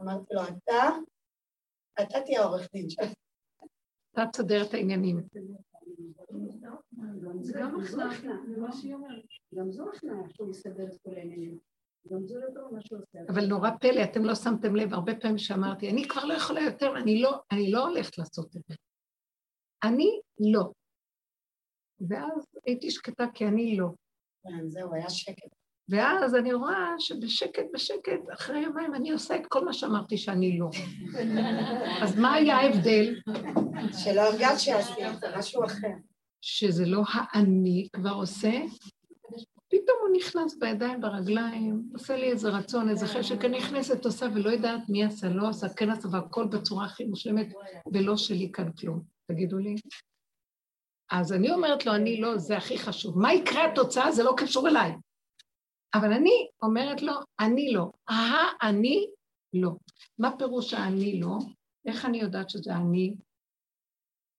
אמרתי לו, אתה, אתה תהיה עורך דין שלך.
אתה תסדר את העניינים.
גם זו הכנעה שהוא יסדר את כל העניינים.
אבל נורא פלא, אתם לא שמתם לב, הרבה פעמים שאמרתי, אני כבר לא יכולה יותר, אני לא, אני לא הולכת לעשות את זה. אני לא. ואז הייתי שקטה כי אני לא.
כן, זהו, היה שקט.
ואז אני רואה שבשקט בשקט, אחרי יומיים אני עושה את כל מה שאמרתי שאני לא. אז מה היה ההבדל?
שלא הרגשת שעשיתי משהו אחר.
שזה לא האני כבר עושה, פתאום הוא נכנס בידיים, ברגליים, עושה לי איזה רצון, איזה חשק, אני נכנסת, עושה ולא יודעת מי עשה, לא עשה, כן עשה, והכל בצורה הכי מושלמת, ולא שלי כאן כלום. תגידו לי. אז אני אומרת לו, אני לא, זה הכי חשוב. מה יקרה התוצאה? זה לא קשור אליי. אבל אני אומרת לו, אני לא. האני לא. מה פירוש האני לא? איך אני יודעת שזה אני?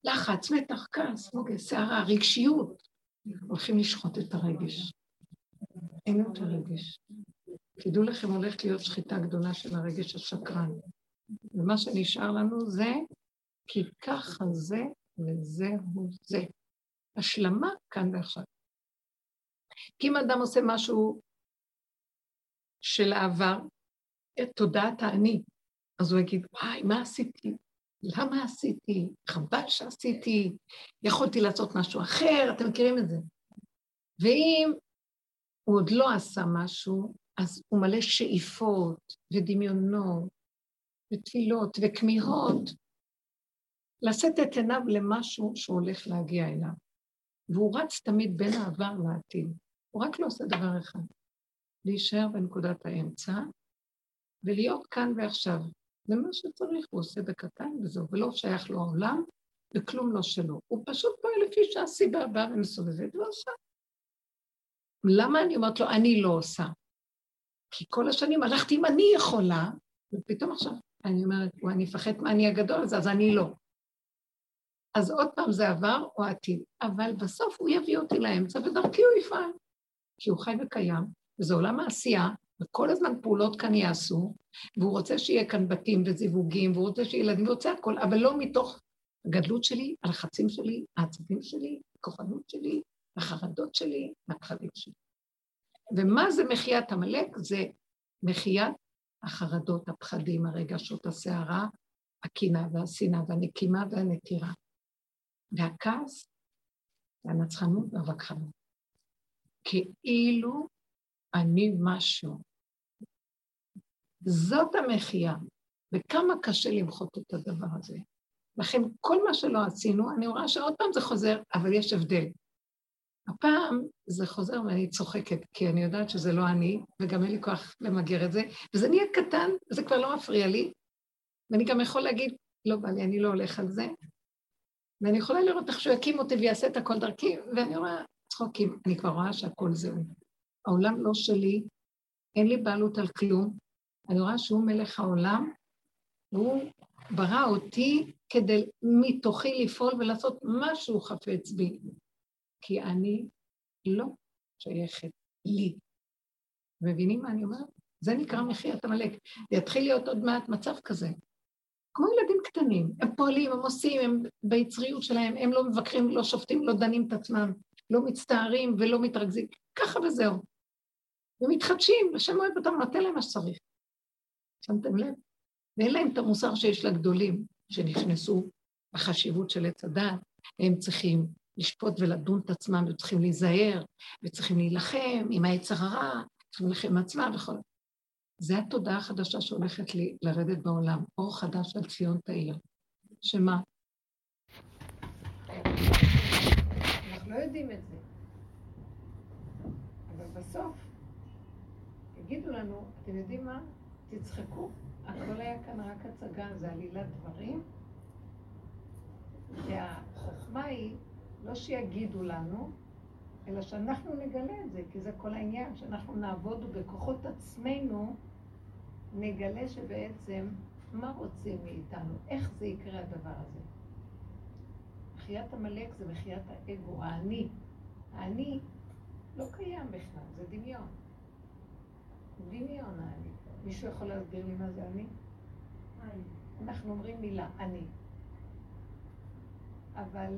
לחץ, מתח, כעס, מוגה, סערה, רגשיות, הולכים לשחוט את הרגש. אין יותר רגש. תדעו לכם, הולכת להיות שחיטה גדולה של הרגש השקרן. ומה שנשאר לנו זה, כי ככה זה וזהו זה. השלמה כאן ועכשיו. כי אם אדם עושה משהו של העבר, את תודעת האני, אז הוא יגיד, וואי, מה עשיתי? למה עשיתי? חבל שעשיתי, יכולתי לעשות משהו אחר, אתם מכירים את זה. ואם הוא עוד לא עשה משהו, אז הוא מלא שאיפות ודמיונות ותפילות וכמיהות, לשאת את עיניו למשהו שהוא הולך להגיע אליו. והוא רץ תמיד בין העבר לעתיד. הוא רק לא עושה דבר אחד, להישאר בנקודת האמצע ולהיות כאן ועכשיו. זה מה שצריך, הוא עושה בקטן וזהו, ולא שייך לו העולם, וכלום לא שלו. הוא פשוט פועל לפי שהסיבה באה ומסובבת ועושה. למה אני אומרת לו, אני לא עושה? כי כל השנים הלכתי אם אני יכולה, ופתאום עכשיו אני אומרת, אני אפחד מהאני הגדול הזה, אז אני לא. אז עוד פעם זה עבר או עתיד, אבל בסוף הוא יביא אותי לאמצע ודרכי הוא יפעל. כי הוא חי וקיים, וזה עולם העשייה, וכל הזמן פעולות כאן יעשו, והוא רוצה שיהיה כאן בתים וזיווגים, והוא רוצה שיהיה ילדים, הוא רוצה הכל, אבל לא מתוך הגדלות שלי, הלחצים שלי, העצבים שלי, הכוחנות שלי, החרדות שלי, הפחדים שלי. ומה זה מחיית עמלק? זה מחיית החרדות, הפחדים, הרגשות, הסערה, הקנאה והשנאה והנקימה והנטירה. והכעס והנצחנות והווכחנות. כאילו אני משהו. זאת המחיה, וכמה קשה למחות את הדבר הזה. לכן כל מה שלא עשינו, אני רואה שעוד פעם זה חוזר, אבל יש הבדל. הפעם זה חוזר ואני צוחקת, כי אני יודעת שזה לא אני, וגם אין לי כוח למגר את זה, וזה נהיה קטן, וזה כבר לא מפריע לי, ואני גם יכול להגיד, לא בא לי, אני לא הולך על זה, ואני יכולה לראות איך שהוא יקים אותי ויעשה את הכל דרכי, ואני רואה צחוקים, אני כבר רואה שהכל זהו. העולם לא שלי, אין לי בעלות על כלום, אני רואה שהוא מלך העולם, והוא ברא אותי כדי מתוכי לפעול ולעשות מה שהוא חפץ בי. כי אני לא שייכת לי. מבינים מה אני אומרת? זה נקרא מחיית עמלק. יתחיל להיות עוד מעט מצב כזה. כמו ילדים קטנים, הם פועלים, הם עושים, הם ביצריות שלהם, הם לא מבקרים, לא שופטים, לא דנים את עצמם, לא מצטערים ולא מתרכזים, ככה וזהו. ומתחדשים, השם אוהב אותם, נותן להם מה שצריך. שמתם לב? ואין להם את המוסר שיש לגדולים, שנכנסו בחשיבות של עץ הדת, הם צריכים לשפוט ולדון את עצמם, וצריכים להיזהר, וצריכים להילחם עם העץ הרע, צריכים להילחם עם עצמם וכל... זה התודעה החדשה שהולכת לי לרדת בעולם, אור חדש על ציון תאיר. שמה? אנחנו לא יודעים את זה. אבל בסוף, יגידו לנו, אתם יודעים מה? תצחקו, הכל היה כאן רק הצגה, זה עלילת דברים. והחוכמה היא לא שיגידו לנו, אלא שאנחנו נגלה את זה, כי זה כל העניין, שאנחנו נעבוד בכוחות עצמנו, נגלה שבעצם מה רוצים מאיתנו, איך זה יקרה הדבר הזה. מחיית עמלק זה מחיית האגו, האני. האני לא קיים בכלל, זה דמיון. דמיון האני. מישהו יכול להסביר לי מה זה אני? אנחנו אומרים מילה, אני. אבל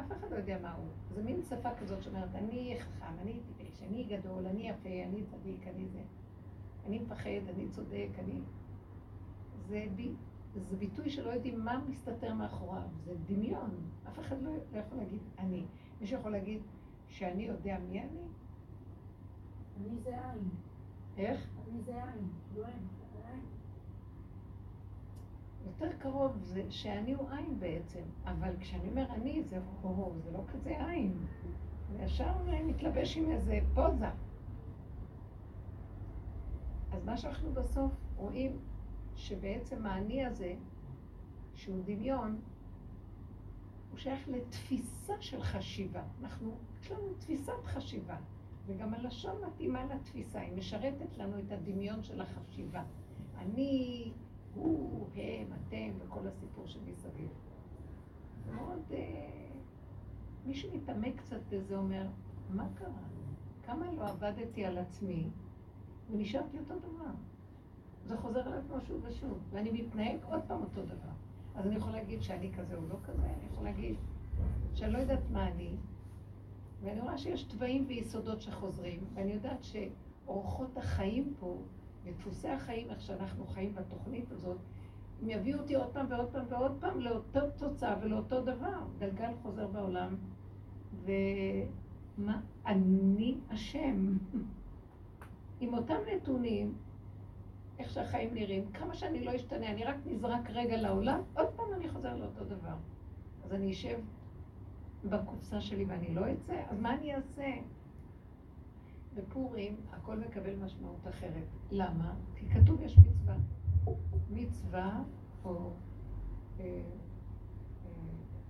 אף אחד לא יודע מה הוא. זה מין שפה כזאת שאומרת, אני חכם, אני טיפש, אני גדול, אני יפה, אני צדיק, אני זה. אני מפחד, אני צודק, אני... זה, בי... זה ביטוי שלא יודעים מה מסתתר מאחוריו, זה דמיון. אף אחד לא, לא יכול להגיד אני. מישהו יכול להגיד שאני יודע מי אני?
אני זה עין.
איך? יותר קרוב זה שאני הוא עין בעצם, אבל כשאני אומר אני זה הוא, זה לא כזה עין. זה ישר מתלבש עם איזה פוזה. אז מה שאנחנו בסוף רואים, שבעצם האני הזה, שהוא דמיון, הוא שייך לתפיסה של חשיבה. אנחנו, יש לנו תפיסת חשיבה, וגם הלשון מתאימה לתפיסה, היא משרתת לנו את הדמיון של החשיבה. אני, הוא, הם, אתם, וכל הסיפור שמסביב. מאוד... אה, מי שמתעמק קצת בזה אומר, מה קרה? כמה לא עבדתי על עצמי ונשארתי אותו דבר. זה חוזר על עצמו שוב ושוב, ואני מתנהג עוד פעם אותו דבר. אז אני יכולה להגיד שאני כזה או לא כזה, אני יכולה להגיד שאני לא יודעת מה אני, ואני רואה שיש תוואים ויסודות שחוזרים, ואני יודעת שאורחות החיים פה, ודפוסי החיים, איך שאנחנו חיים בתוכנית הזאת, הם יביאו אותי עוד פעם ועוד פעם ועוד פעם לאותו תוצאה ולאותו דבר. גלגל חוזר בעולם, ומה? אני אשם. עם אותם נתונים, איך שהחיים נראים, כמה שאני לא אשתנה, אני רק נזרק רגע לעולם, עוד פעם אני חוזר לאותו דבר. אז אני אשב בקופסה שלי ואני לא אצא, אז מה אני אעשה? בפורים הכל מקבל משמעות אחרת. למה? כי כתוב יש מצווה. מצווה, או אה, אה,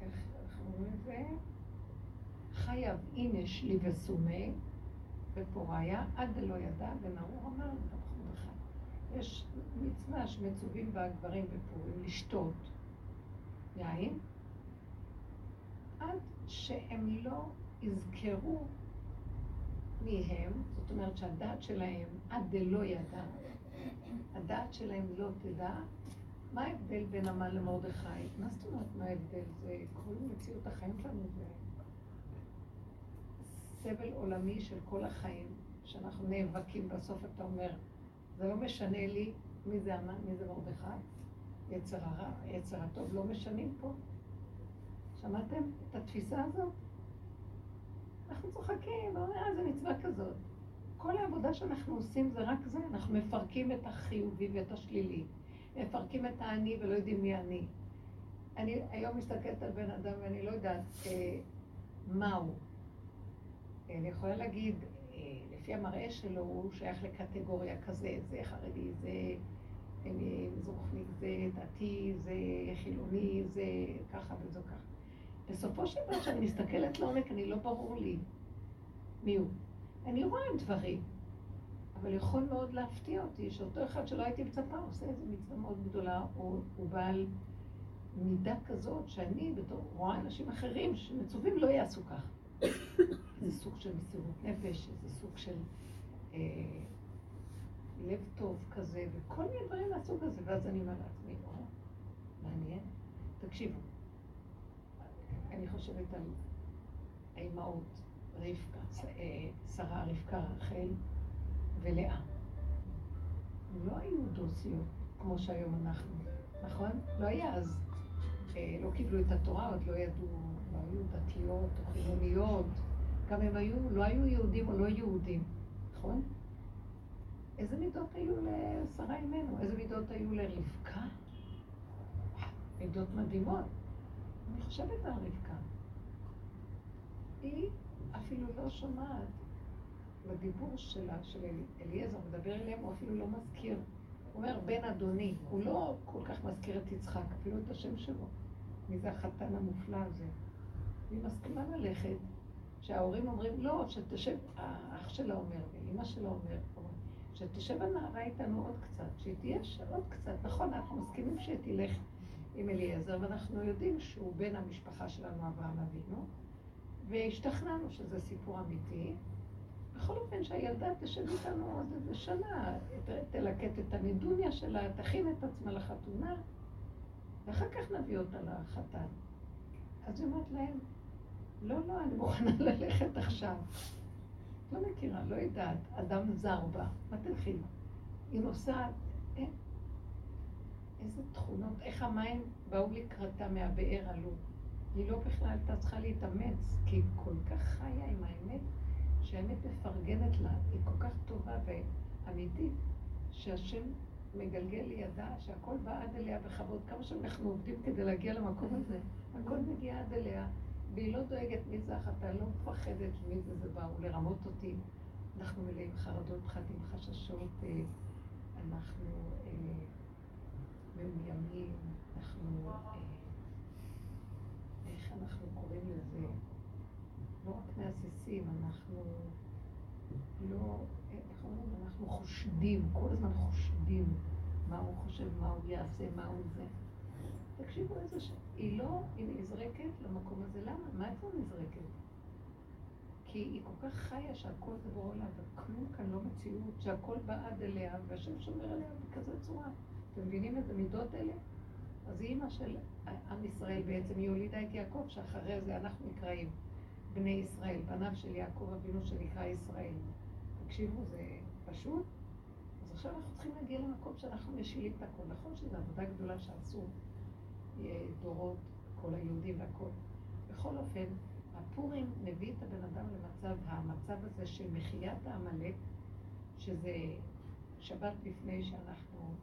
איך אומרים את זה? חייב אימש לי וסומי, בפוריה, עד דלא ידע, ונאור אמר, יש מצווה שמצווים בה גברים בפורים לשתות יין, עד שהם לא יזכרו מי הם, זאת אומרת שהדעת שלהם עד דלא ידע, הדעת שלהם לא תדע, מה ההבדל בין המן למרדכי? מה זאת אומרת מה ההבדל? זה כל מציאות החיים שלנו זה סבל עולמי של כל החיים, שאנחנו נאבקים, בסוף אתה אומר, זה לא משנה לי מי זה המן, מי זה מרדכי, יצר הרע, יצר הטוב, לא משנים פה. שמעתם את התפיסה הזאת? אנחנו צוחקים, אה, זה מצווה כזאת. כל העבודה שאנחנו עושים זה רק זה, אנחנו מפרקים את החיובי ואת השלילי. מפרקים את האני ולא יודעים מי אני. אני היום מסתכלת על בן אדם ואני לא יודעת אה, מה הוא. אני יכולה להגיד, אה, לפי המראה שלו, הוא שייך לקטגוריה כזה, זה חרדי, זה אה, מזרוחניק, זה דתי, זה חילוני, זה ככה וזה ככה. בסופו של דבר, כשאני מסתכלת לעומק, אני לא ברור לי מי הוא. אני רואה דברים, אבל יכול מאוד להפתיע אותי שאותו אחד שלא הייתי מצפה עושה איזו מצווה מאוד גדולה, או הוא בעל מידה כזאת שאני בתור רואה אנשים אחרים שמצווים לא יעשו כך. זה סוג של מסירות נפש, זה סוג של אה, לב טוב כזה, וכל מיני דברים מהסוג הזה, ואז אני אומר לעצמי, או, מעניין. תקשיבו, אני חושבת על האימהות, רבקה, אה, שרה, רבקה, רחל ולאה. לא היו דוסיות כמו שהיום אנחנו, נכון? לא היה אז. אה, לא קיבלו את התורה, עוד לא ידעו, לא היו דתיות או חילוניות. גם הם היו, לא היו יהודים או לא יהודים, נכון? איזה מידות היו לשרה אימנו? איזה מידות היו לרבקה? מידות מדהימות. אני חושבת על רבקה. היא אפילו לא שומעת בדיבור שלה, של אליעזר, מדבר אליהם, הוא אפילו לא מזכיר. הוא אומר, בן אדוני. הוא לא כל כך מזכיר את יצחק, אפילו את השם שלו. מי זה החתן המופלא הזה? והיא מסכימה ללכת, שההורים אומרים, לא, שתשב, האח שלה אומר, ואימא שלה אומר, שתשב הנערה איתנו עוד קצת, שהיא תהיה עוד קצת. נכון, אנחנו מסכימים שתלך עם אליעזר, ואנחנו יודעים שהוא בן המשפחה שלנו, אברהם אבינו, והשתכנענו שזה סיפור אמיתי. בכל אופן שהילדה תשב איתנו עוד איזה שנה, תלקט את הנדוניה שלה, תכין את עצמה לחתונה, ואחר כך נביא אותה לחתן. אז היא אומרת להם, לא, לא, אני מוכנה ללכת עכשיו. לא מכירה, לא יודעת, אדם זר בה, מה תלכי? היא נוסעת. איזה תכונות, איך המים באו לקראתה מהבאר עלו. היא לא בכלל הייתה צריכה להתאמץ, כי היא כל כך חיה עם האמת, שהאמת מפרגנת לה, היא כל כך טובה ואמיתית, שהשם מגלגל לידה, שהכל בא עד אליה בכבוד. כמה שאנחנו עובדים כדי להגיע למקום הזה, הכל מגיע עד אליה, והיא לא דואגת מי זה החתן, לא מפחדת מי זה זה באו לרמות אותי. אנחנו מלאים חרדות, פחדים, חששות, אה, אנחנו אה, מאוימים, אנחנו, אה, איך אנחנו קוראים לזה? לא רק מהססים, אנחנו לא, איך אומרים? אנחנו חושדים, כל הזמן חושדים מה הוא חושב, מה הוא יעשה, מה הוא זה. תקשיבו איזה ש... היא לא, היא נזרקת למקום הזה. למה? מה איפה נזרקת? כי היא כל כך חיה שהכל זה לה, וכלום כאן לא מציאות, שהכל בא עד אליה, והשם שומר עליה בכזה צורה. אתם מבינים איזה מידות אלה? אז היא אימא של עם ישראל בעצם, היא הולידה את יעקב, שאחרי זה אנחנו נקראים בני ישראל, בניו של יעקב אבינו שנקרא ישראל. תקשיבו, זה פשוט. אז עכשיו אנחנו צריכים להגיע למקום שאנחנו משילים את הכל. נכון שזו עבודה גדולה שעשו אה, דורות, כל היהודים והכל. בכל אופן, הפורים מביא את הבן אדם למצב, המצב הזה של מחיית העמלק, שזה שבת לפני שאנחנו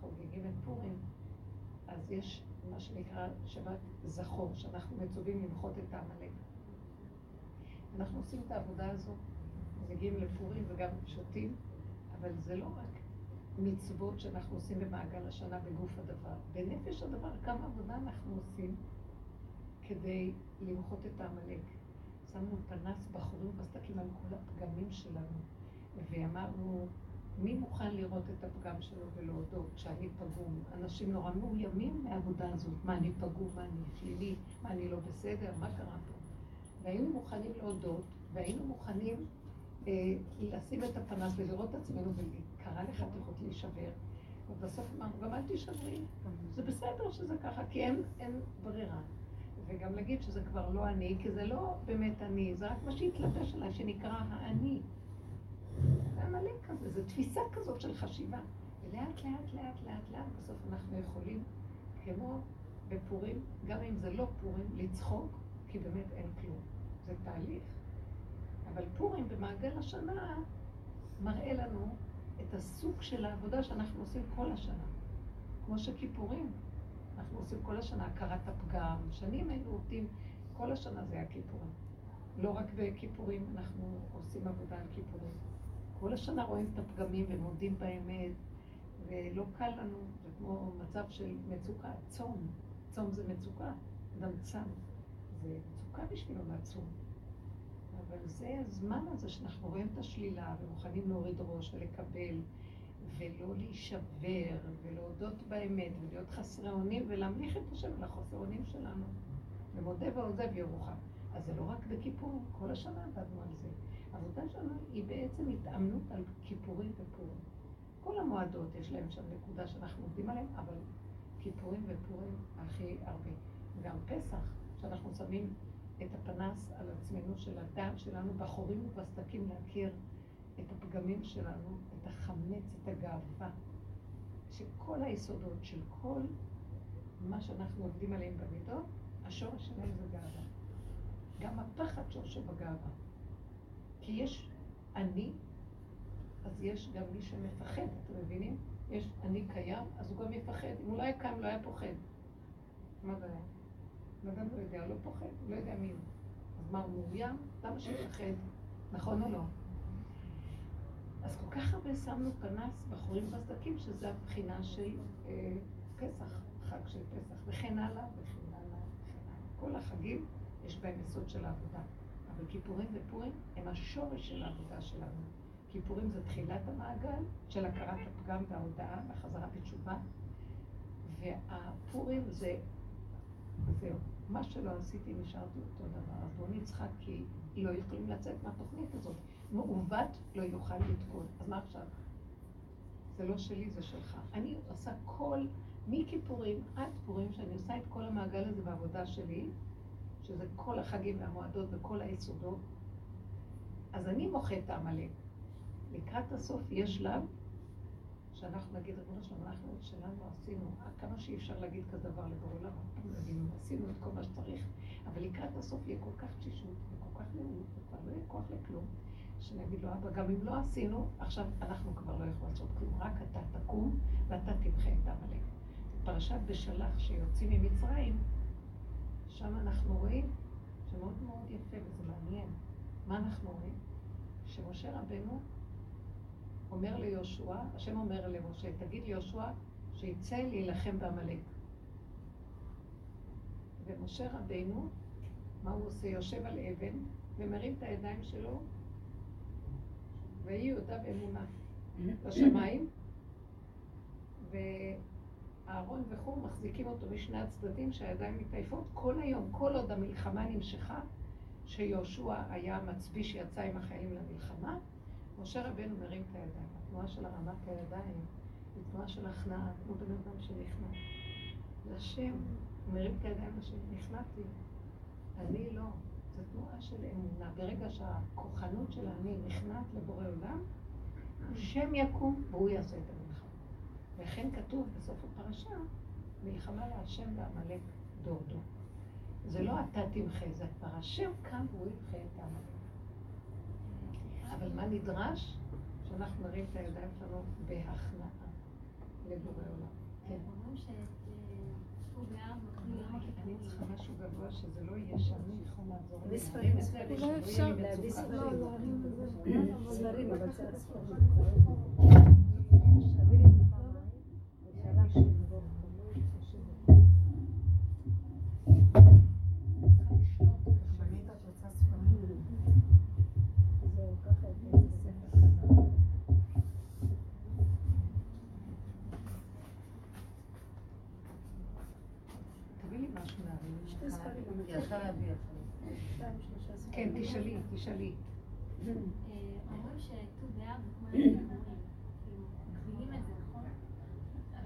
חוגגים את פורים, אז יש מה שנקרא שבת זכור, שאנחנו מצווים למחות את העמלק. אנחנו עושים את העבודה הזאת, מגיעים לפורים וגם שותים, אבל זה לא רק מצוות שאנחנו עושים במעגל השנה בגוף הדבר. בנפש הדבר, כמה עבודה אנחנו עושים כדי למחות את העמלק. שמנו פנס בחורים בסדקים על כל הפגמים שלנו, ואמרנו, מי מוכן לראות את הפגם שלו ולהודות שאני פגום? אנשים נורא מאוימים מהעבודה הזאת. מה, אני פגום? מה, אני שלילי? מה, אני לא בסדר? מה קרה פה? והיינו מוכנים להודות, והיינו מוכנים אה, לשים את הפנס ולראות את עצמנו, וקרה יכולת להישבר. ובסוף אמרנו, גם אל תישברי. זה בסדר שזה ככה, כי אין, אין ברירה. וגם להגיד שזה כבר לא אני, כי זה לא באמת אני, זה רק מה שהתלבש עליי, שנקרא האני. זה עמלק כזה, זו תפיסה כזאת של חשיבה. ולאט לאט לאט לאט לאט בסוף אנחנו יכולים, כמו בפורים, גם אם זה לא פורים, לצחוק, כי באמת אין כלום. זה תהליך. אבל פורים במעגל השנה מראה לנו את הסוג של העבודה שאנחנו עושים כל השנה. כמו שכיפורים, אנחנו עושים כל השנה הכרת הפגם. שנים היינו עובדים, כל השנה זה היה כיפורים. לא רק בכיפורים אנחנו עושים עבודה על כיפורים. כל השנה רואים את הפגמים ומודים באמת, ולא קל לנו, זה כמו מצב של מצוקה, צום. צום זה מצוקה, אדם צם. זה מצוקה בשבילו לצום. אבל זה הזמן הזה שאנחנו רואים את השלילה ומוכנים להוריד ראש ולקבל ולא להישבר ולהודות באמת ולהיות חסרי אונים ולהמליך את השם לחוסר אונים שלנו. ומודה ועוזב ירוחם. אז זה לא רק בכיפור, כל השנה עבדנו על זה. העבודה שלנו היא בעצם התאמנות על כיפורים ופורים. כל המועדות יש להם שם נקודה שאנחנו עובדים עליהם, אבל כיפורים ופורים הכי הרבה. גם פסח, שאנחנו שמים את הפנס על עצמנו של הדעת שלנו בחורים ובסדקים להכיר את הפגמים שלנו, את החמץ, את הגאווה, שכל היסודות של כל מה שאנחנו עובדים עליהם במידות, השורש שלהם זה גאווה. גם הפחד שורשו בגאווה. כי יש אני, אז יש גם מי שמפחד, אתם מבינים? יש אני קיים, אז הוא גם יפחד. אם הוא לא היה קיים, לא היה פוחד. מה זה היה? בן אדם לא יודע, לא פוחד, לא יודע מי הוא. אז מה, הוא מאוים? למה שיפחד? נכון או לא? אז כל כך הרבה שמנו פנס בחורים בסדקים, שזה הבחינה של אה, פסח, חג של פסח, וכן הלאה, וכן הלאה, וכן הלאה. כל החגים יש בהם יסוד של העבודה. אבל כיפורים ופורים הם השורש של העבודה שלנו. כיפורים זה תחילת המעגל של הכרת הפגם וההודעה והחזרה בתשובה, והפורים זה זהו. מה שלא עשיתי, נשארתי אותו דבר. אז בואו נצחק, כי לא יכולים לצאת מהתוכנית הזאת. מעוות לא יוכל לתקון. אז מה עכשיו? זה לא שלי, זה שלך. אני עושה כל, מכיפורים עד פורים, שאני עושה את כל המעגל הזה בעבודה שלי, שזה כל החגים והמועדות וכל היסודות, אז אני מוחה את העמלק. לקראת הסוף יש שלב שאנחנו נגיד, ריבונו שלנו, אנחנו שלנו עשינו, כמה שאי אפשר להגיד כזה דבר לבורא עולם, עשינו את כל מה שצריך, אבל לקראת הסוף יהיה כל כך תשישות וכל כך נאום, וכבר לא יהיה כוח לכלום, שנגיד לו, אבא, גם אם לא עשינו, עכשיו אנחנו כבר לא יכולים לעשות כלום, רק אתה תקום ואתה תמחה את העמלק. פרשת בשלח שיוצאים ממצרים, שם אנחנו רואים שמאוד מאוד יפה וזה מעניין. מה אנחנו רואים? שמשה רבנו אומר ליהושע, השם אומר למשה, תגיד ליהושע שיצא להילחם בעמלק. ומשה רבנו, מה הוא עושה? יושב על אבן ומרים את הידיים שלו, ויהי יהודה באמונה בשמיים, אהרון וכו' מחזיקים אותו משני הצדדים שהידיים מתעייפות כל היום, כל עוד המלחמה נמשכה, שיהושע היה מצביא שיצא עם החיילים למלחמה, משה רבנו מרים את הידיים. התנועה של הרמת הידיים היא תנועה של הכנעה, כמו בן אדם שנכנע. לשם, הוא מרים את הידיים לשם, נכנעתי. אני לא. זו תנועה של אמונה. ברגע שהכוחנות של אני נכנעת לבורא עולם, השם יקום והוא יעשה את המלחמה. וכן כתוב בסוף הפרשה, מלחמה להשם ועמלק דור דור. זה לא אתה תמחה, זה כבר השם קם והוא ימחה את העמלק. אבל מה נדרש? שאנחנו נרים את הידיים שלנו בהכנעה לבורא עולם. כן. אני צריכה משהו גבוה שזה לא יהיה שם, אני יכול לעזור.
בספרים, בספרים. אולי אפשר להביא ספרים. ספרים, אבל
כן,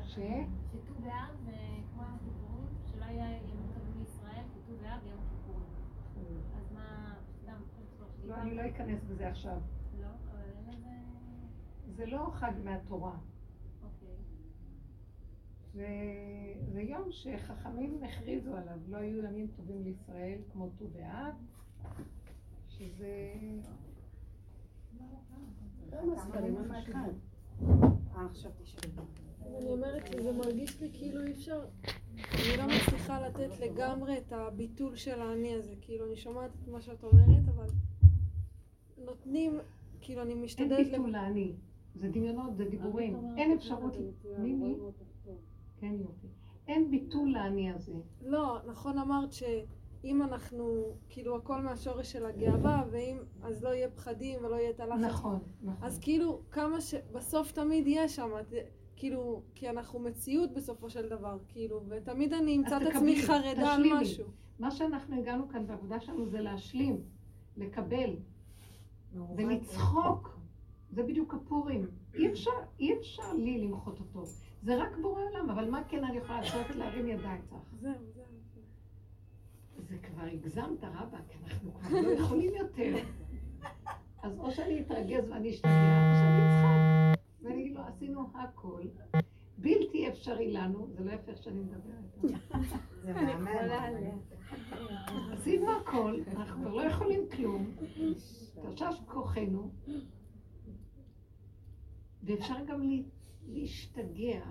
ש? שט"ו באב זה כמו יום הכיפורים, שלא היה יום טוב לישראל, ט"ו באב יום הכיפורים. אז מה, סתם,
לא, אני לא אכנס בזה עכשיו.
לא, אבל אין לזה...
זה לא חג מהתורה. זה יום שחכמים הכריזו עליו, לא היו ימים טובים לישראל כמו ט"ו באב, שזה...
אני אומרת שזה מרגיש לי כאילו אי אפשר, אני לא מצליחה לתת לגמרי את הביטול של האני הזה, כאילו אני שומעת את מה שאת אומרת, אבל נותנים, כאילו אני משתדלת...
אין ביטול לאני, זה דמיונות, זה דיבורים, אין אפשרות... מי מי? כן יופי. אין ביטול לאני הזה.
לא, נכון אמרת שאם אנחנו, כאילו הכל מהשורש של הגאווה, ואם, אז לא יהיה פחדים ולא יהיה את הלחץ.
נכון, נכון.
אז כאילו, כמה ש... בסוף תמיד יהיה שם, כאילו, כי אנחנו מציאות בסופו של דבר, כאילו, ותמיד אני אמצא את עצמי חרדה על משהו.
מה שאנחנו הגענו כאן בעבודה שלנו זה להשלים, לקבל, ולצחוק. זה בדיוק הפורים. אי אפשר, אי אפשר לי למחות אותו. זה רק בורא עולם, אבל מה כן אני יכולה לעשות? להרים ידיים.
זהו, זהו.
זה כבר הגזמת רבה, כי אנחנו כבר לא יכולים יותר. אז או שאני אתרגז ואני אשתגע, או שאני אצחק. ואני אגיד לו, עשינו הכל. בלתי אפשרי לנו, זה לא יפה איך שאני מדברת. זה מאמן. עשינו הכל, אנחנו כבר לא יכולים כלום. תשש כוחנו. ואפשר גם להשתגע.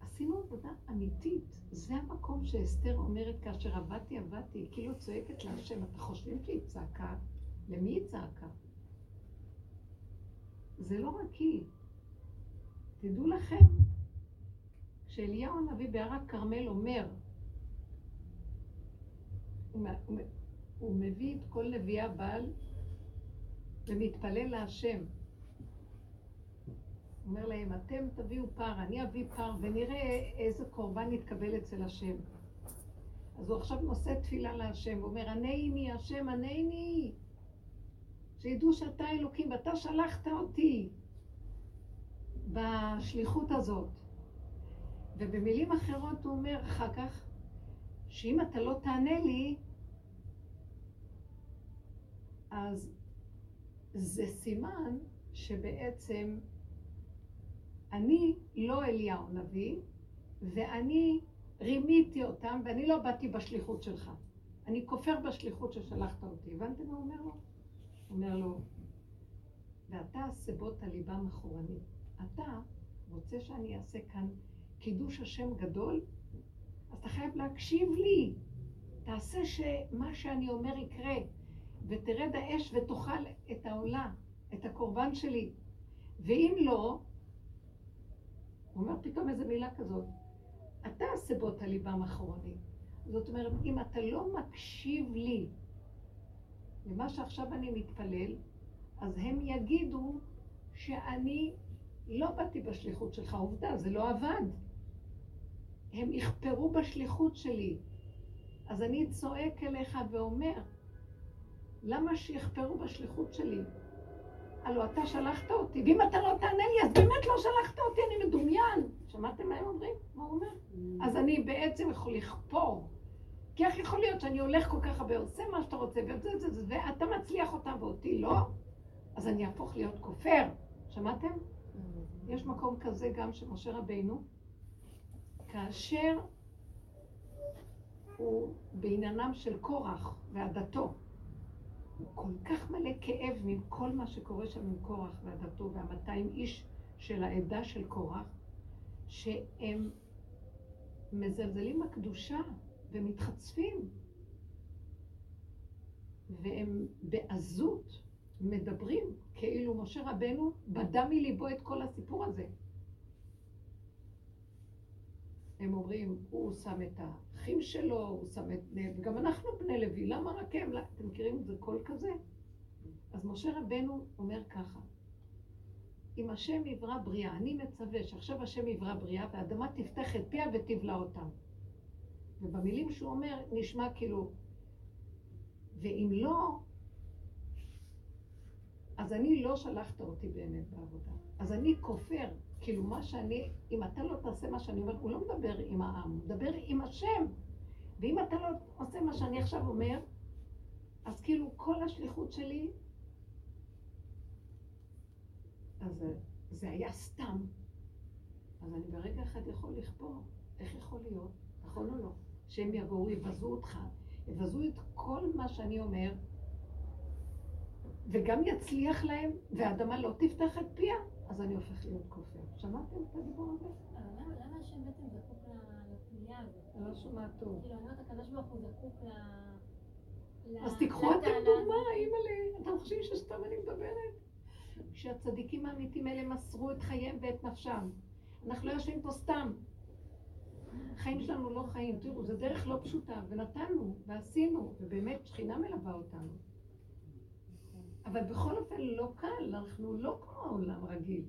עשינו עבודה אמיתית. זה המקום שאסתר אומרת כאשר עבדתי, עבדתי, כאילו צועקת להשם. אתם חושבים שהיא צעקה? למי היא צעקה? זה לא רק היא. תדעו לכם, כשאליהו הנביא בהר הכרמל אומר, הוא מביא את כל נביאי הבעל ומתפלל להשם. אומר להם, אתם תביאו פר, אני אביא פר, ונראה איזה קורבן יתקבל אצל השם. אז הוא עכשיו נושא תפילה להשם, ואומר, ענני השם, ענני. שידעו שאתה אלוקים, ואתה שלחת אותי בשליחות הזאת. ובמילים אחרות הוא אומר אחר כך, שאם אתה לא תענה לי, אז זה סימן שבעצם אני לא אליהו נביא, ואני רימיתי אותם, ואני לא באתי בשליחות שלך. אני כופר בשליחות ששלחת אותי. הבנתם מה הוא אומר לו? הוא אומר לו, ואתה סבות הליבה מחורנית. אתה רוצה שאני אעשה כאן קידוש השם גדול? אז אתה חייב להקשיב לי. תעשה שמה שאני אומר יקרה, ותרד האש ותאכל את העולה, את הקורבן שלי. ואם לא, הוא אומר פתאום איזה מילה כזאת, אתה הסבות הליבם אחרוני. זאת אומרת, אם אתה לא מקשיב לי למה שעכשיו אני מתפלל, אז הם יגידו שאני לא באתי בשליחות שלך, עובדה, זה לא עבד. הם יכפרו בשליחות שלי. אז אני צועק אליך ואומר, למה שיכפרו בשליחות שלי? הלו אתה שלחת אותי, ואם אתה לא תענה לי, אז באמת לא שלחת אותי, אני מדומיין. שמעתם מה הם אומרים? מה הוא אומר? Mm. אז אני בעצם יכול לכפור. כי איך יכול להיות שאני הולך כל כך הרבה, עושה מה שאתה רוצה, וזה, זה, זה, ואתה מצליח אותה ואותי לא? אז אני אהפוך להיות כופר. שמעתם? Mm. יש מקום כזה גם של משה רבינו, כאשר הוא בעניינם של קורח ועדתו. הוא כל כך מלא כאב מכל מה שקורה שם עם קורח ועדתו והמאתיים איש של העדה של קורח, שהם מזלזלים בקדושה ומתחצפים, והם בעזות מדברים כאילו משה רבנו בדה מליבו את כל הסיפור הזה. הם אומרים, הוא שם את האחים שלו, הוא שם את בני, וגם אנחנו בני לוי, למה רק הם? אתם מכירים את זה קול כזה? אז משה רבנו אומר ככה, אם השם יברא בריאה, אני מצווה שעכשיו השם יברא בריאה והאדמה תפתח את פיה ותבלע אותם. ובמילים שהוא אומר, נשמע כאילו, ואם לא, אז אני לא שלחת אותי באמת בעבודה. אז אני כופר כאילו מה שאני, אם אתה לא תעשה מה שאני אומר, הוא לא מדבר עם העם, הוא מדבר עם השם. ואם אתה לא עושה מה שאני עכשיו אומר, אז כאילו כל השליחות שלי, אז זה היה סתם. אז אני ברגע אחד יכול לכפור. איך יכול להיות? נכון או לא? שהם יבואו, יבזו אותך, יבזו את כל מה שאני אומר, וגם יצליח להם, והאדמה לא תפתח את פיה. אז אני הופך להיות כופר. שמעתם את הדיבור הזה?
למה השם בעצם זקוק לפנייה הזאת?
אני לא שומעת טוב.
כאילו, אני אומרת, הקדוש ברוך הוא זקוק ל...
אז תיקחו אתם דוגמה, אימא'לה. אתם חושבים שסתם אני מדברת? שהצדיקים האמיתים האלה מסרו את חייהם ואת נפשם. אנחנו לא יושבים פה סתם. החיים שלנו לא חיים. תראו, זו דרך לא פשוטה, ונתנו, ועשינו, ובאמת שכינה מלווה אותנו. אבל בכל אופן לא קל, אנחנו לא כמו העולם רגיל.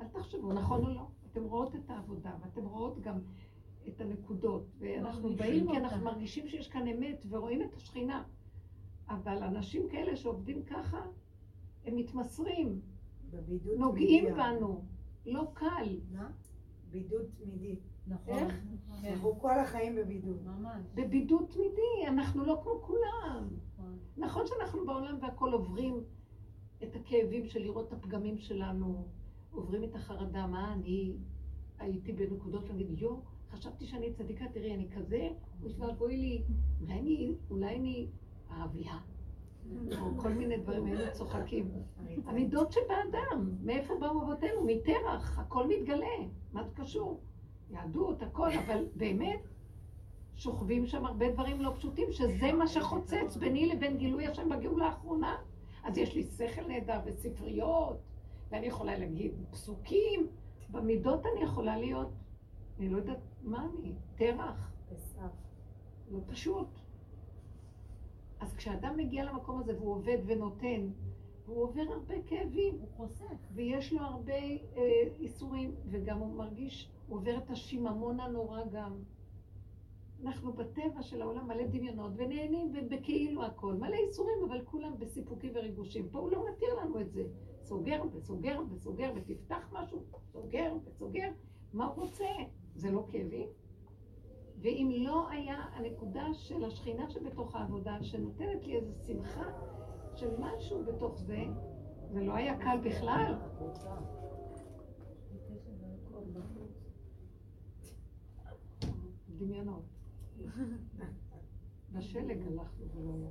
אל תחשבו, נכון או לא? אתם רואות את העבודה, ואתם רואות גם את הנקודות, ואנחנו באים כי אנחנו מרגישים שיש כאן אמת ורואים את השכינה. אבל אנשים כאלה שעובדים ככה, הם מתמסרים, נוגעים בנו, לא קל.
בידוד תמידי. נכון. איך? אנחנו כל החיים בבידוד.
ממש. בבידוד תמידי, אנחנו לא כמו כולם. נכון. נכון שאנחנו בעולם והכל עוברים את הכאבים של לראות את הפגמים שלנו, עוברים את החרדה, מה אני הייתי בנקודות להגיד, יו, חשבתי שאני צדיקה, תראי, אני כזה, ואבוי לי, אולי אני, אולי אני אהביה. או כל מיני דברים, היינו צוחקים. המידות שבאדם, מאיפה באו אבותינו? מטרח, הכל מתגלה, מה זה קשור? יהדות, הכל, אבל באמת, שוכבים שם הרבה דברים לא פשוטים, שזה מה שחוצץ ביני לבין גילוי השם בגאולה האחרונה. אז יש לי שכל נהדר וספריות, ואני יכולה להגיד פסוקים, במידות אני יכולה להיות, אני לא יודעת מה אני, תרח. לא פשוט. אז כשאדם מגיע למקום הזה והוא עובד ונותן, הוא עובר הרבה כאבים.
הוא חוסך.
ויש לו הרבה אה, איסורים, וגם הוא מרגיש, עובר את השיממון הנורא גם. אנחנו בטבע של העולם מלא דמיונות, ונהנים בכאילו הכל. מלא איסורים, אבל כולם בסיפוקים וריגושים. פה הוא לא מתיר לנו את זה. סוגר וסוגר וסוגר, ותפתח משהו, סוגר וסוגר. מה הוא רוצה? זה לא כאבים? ואם לא היה הנקודה של השכינה שבתוך העבודה, שנותנת לי איזו שמחה של משהו בתוך זה, זה לא היה קל בכלל. דמיונות. בשלג הלכנו ולא היה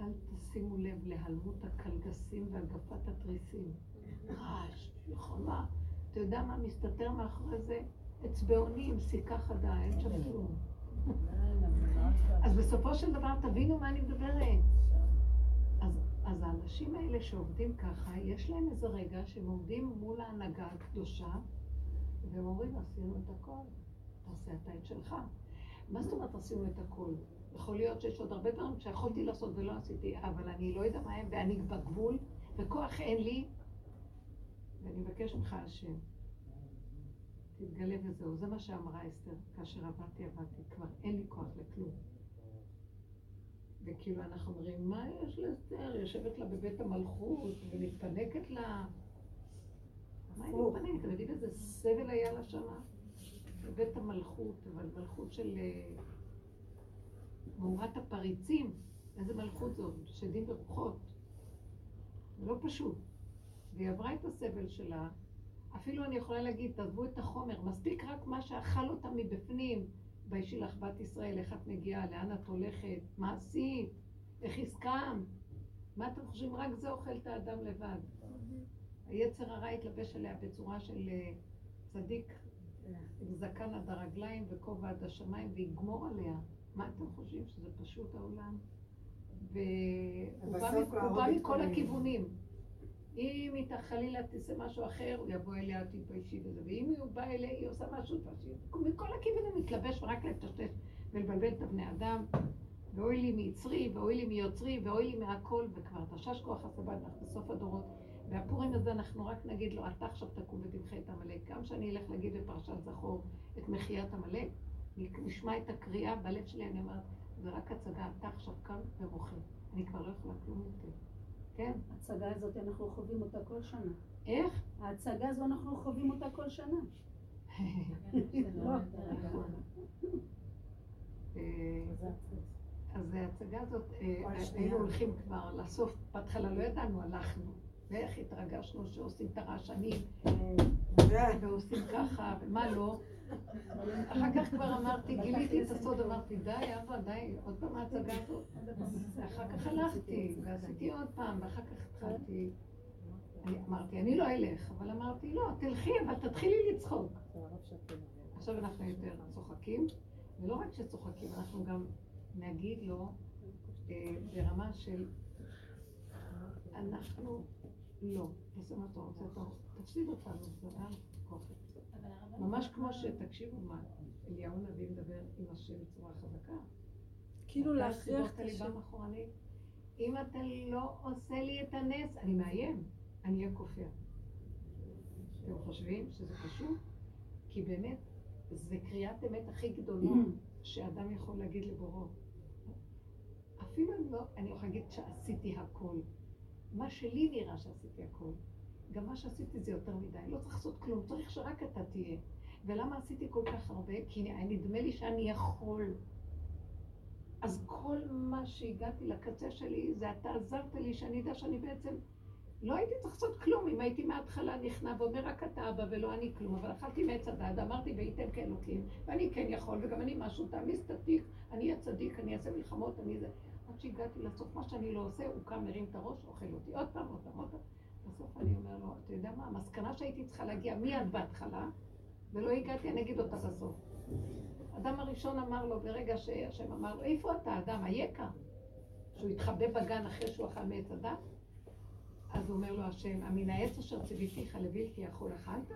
אל תשימו לב להיעלמות הקלגסים והגפת התריסים. רעש, מלחמה. אתה יודע מה מסתתר מאחורי זה? אצבעונים, סיכה חדה, אין שם כלום. אז בסופו של דבר תבינו מה אני מדברת. אז האנשים האלה שעובדים ככה, יש להם איזה רגע שהם עומדים מול ההנהגה הקדושה, והם אומרים, עשינו את הכל, תעשה אתה את שלך. מה זאת אומרת עשינו את הכל? יכול להיות שיש עוד הרבה דברים שיכולתי לעשות ולא עשיתי, אבל אני לא יודע מה הם, ואני בגבול, וכוח אין לי, ואני מבקש ממך השם, תתגלה וזהו. זה מה שאמרה אסתר, כאשר עבדתי, עבדתי, כבר אין לי כוח לכלום. וכאילו אנחנו אומרים, מה יש לאסתר? יושבת לה בבית המלכות ומתפנקת לה. מה היא מתפנקת? אתם יודעים איזה סבל היה לה שמה? בבית המלכות, אבל מלכות של אה, מאורת הפריצים. איזה מלכות זאת? שדים ורוחות. זה לא פשוט. והיא עברה את הסבל שלה. אפילו אני יכולה להגיד, תעזבו את החומר, מספיק רק מה שאכל אותה מבפנים. וישי לך בת ישראל, איך את מגיעה, לאן את הולכת, מה עשית, איך הסכמת. מה אתם חושבים? רק זה אוכל את האדם לבד. היצר הרע התלבש עליה בצורה של אה, צדיק עם זקן עד הרגליים וכובע עד השמיים ויגמור עליה. מה אתם חושבים? שזה פשוט העולם? והוא בא מכל הכיוונים. אם היא חלילה תעשה משהו אחר, הוא יבוא אליה, תתביישי וזה. ואם הוא בא אליה, היא עושה משהו, מכל הכיוונים מתלבש ורק לטשטש ולבלבל את הבני אדם. ואוי לי מיצרי, ואוי לי מיוצרי, ואוי לי מהכל, וכבר תשש כוח אנחנו בסוף הדורות. והפורים הזה אנחנו רק נגיד לו, אתה עכשיו תקום ותמחה את עמלק. גם שאני אלך להגיד בפרשת זכור את מחיית עמלק, נשמע את הקריאה בלב שלי, אני אומרת, זה רק הצגה, אתה עכשיו קם ורוחה. אני כבר לא יכולה כלום יותר. כן.
ההצגה הזאת, אנחנו חווים אותה כל שנה.
איך?
ההצגה הזו, אנחנו חווים אותה כל שנה.
אז ההצגה הזאת, אה, היינו הולכים כבר לסוף, בהתחלה לא ידענו, הלכנו. ואיך התרגשנו שעושים את הרעשנים, ועושים ככה, ומה לא. אחר כך כבר אמרתי, גיליתי את הסוד, אמרתי, די, אבא, די, עוד פעם ההצגה הזאת. ואחר כך הלכתי, ועשיתי עוד פעם, ואחר כך התחלתי. אמרתי, אני לא אלך, אבל אמרתי, לא, תלכי, אבל תתחילי לצחוק. עכשיו אנחנו יותר צוחקים, ולא רק שצוחקים, אנחנו גם נגיד לו אה, ברמה של אנחנו לא, תעשה מה אתה רוצה, תפסיד אותנו, זה היה כופת. ממש כמו שתקשיבו מה, אליהו הנביא מדבר עם השם בצורה חזקה.
כאילו להכריח את השם.
אם אתה לא עושה לי את הנס, אני מאיים, אני אהיה כופר. אתם חושבים שזה פשוט? כי באמת, זה קריאת אמת הכי גדולה שאדם יכול להגיד לבורו. אפילו לא, אני יכולה להגיד שעשיתי הכל. מה שלי נראה שעשיתי הכל. גם מה שעשיתי זה יותר מדי. לא צריך לעשות כלום, צריך שרק אתה תהיה. ולמה עשיתי כל כך הרבה? כי נדמה לי שאני יכול. אז כל מה שהגעתי לקצה שלי, זה אתה עזרת לי שאני אדע שאני בעצם לא הייתי צריך לעשות כלום אם הייתי מההתחלה נכנע ואומר רק אתה אבא ולא אני כלום, אבל אכלתי מעץ הדעת, אמרתי וייתם כאלוקים, ואני כן יכול, וגם אני משהו, תעמיס תתיק, אני אהיה צדיק, אני אעשה מלחמות, אני זה. עד שהגעתי לסוף, מה שאני לא עושה, הוא קם, מרים את הראש, אוכל אותי עוד פעם, עוד פעם, עוד פעם. בסוף אני אומר לו, אתה יודע מה, המסקנה שהייתי צריכה להגיע מיד בהתחלה, ולא הגעתי, אני אגיד אותה בסוף. אדם הראשון אמר לו, ברגע שהשם אמר לו, איפה אתה, אדם, היקה? שהוא התחבא בגן אחרי שהוא אכל מעץ הדת? אז אומר לו השם, המן העץ אשר ציוויתיך לבלתי יכול אכלת?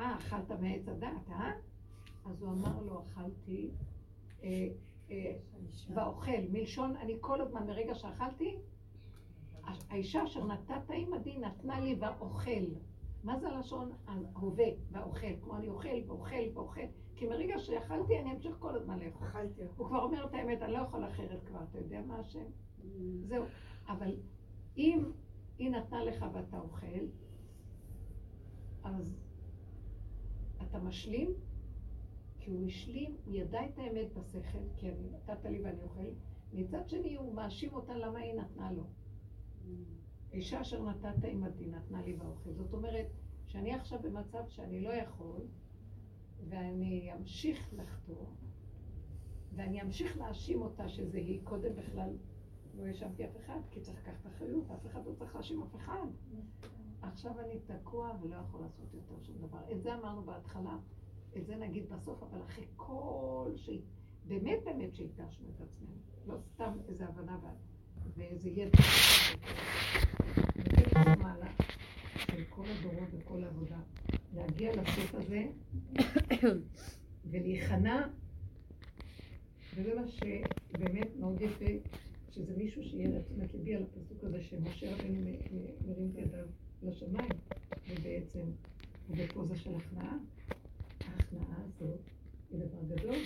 אה, אכלת מעץ הדת, אה? אז הוא אמר לו, אכלתי אה, ואוכל, מלשון, אני כל הזמן, מרגע שאכלתי, האישה אשר נתת עימדי נתנה לי ואוכל. מה זה הלשון ההווה והאוכל? כמו אני אוכל ואוכל ואוכל. כי מרגע שאכלתי אני אמשיך כל הזמן לאכול. הוא כבר אומר את האמת, אני לא יכול אחרת כבר, אתה יודע מה השם? Mm. זהו. אבל אם היא נתנה לך ואתה אוכל, אז אתה משלים כי הוא השלים, הוא ידע את האמת בשכל, כי אני נתת לי ואני אוכל, מצד שני הוא מאשים אותה למה היא נתנה לו. אישה אשר נתת עמדי נתנה לי באוכל. זאת אומרת, שאני עכשיו במצב שאני לא יכול, ואני אמשיך לחתור, ואני אמשיך להאשים אותה שזה היא, קודם בכלל לא האשמתי אף אחד, כי צריך לקחת אחריות, אף אחד לא צריך להאשים אף אחד. עכשיו אני תקוע ולא יכול לעשות יותר שום דבר. את זה אמרנו בהתחלה. את זה נגיד בסוף, אבל אחרי כל ש... באמת באמת שהתגשנו את עצמנו, לא סתם איזו הבנה ואיזה ידע. וזה כל מעלה של כל הדורות וכל העבודה, להגיע לסוף הזה ולהיכנע, וזה מה שבאמת מאוד יפה, שזה מישהו שיהיה לתשומת ליבי על הפסוק הזה שמשה רבינו מרים את ידיו לשמיים, ובעצם הוא בפוזה של הכנעה. ההכנעה הזאת היא דבר גדול.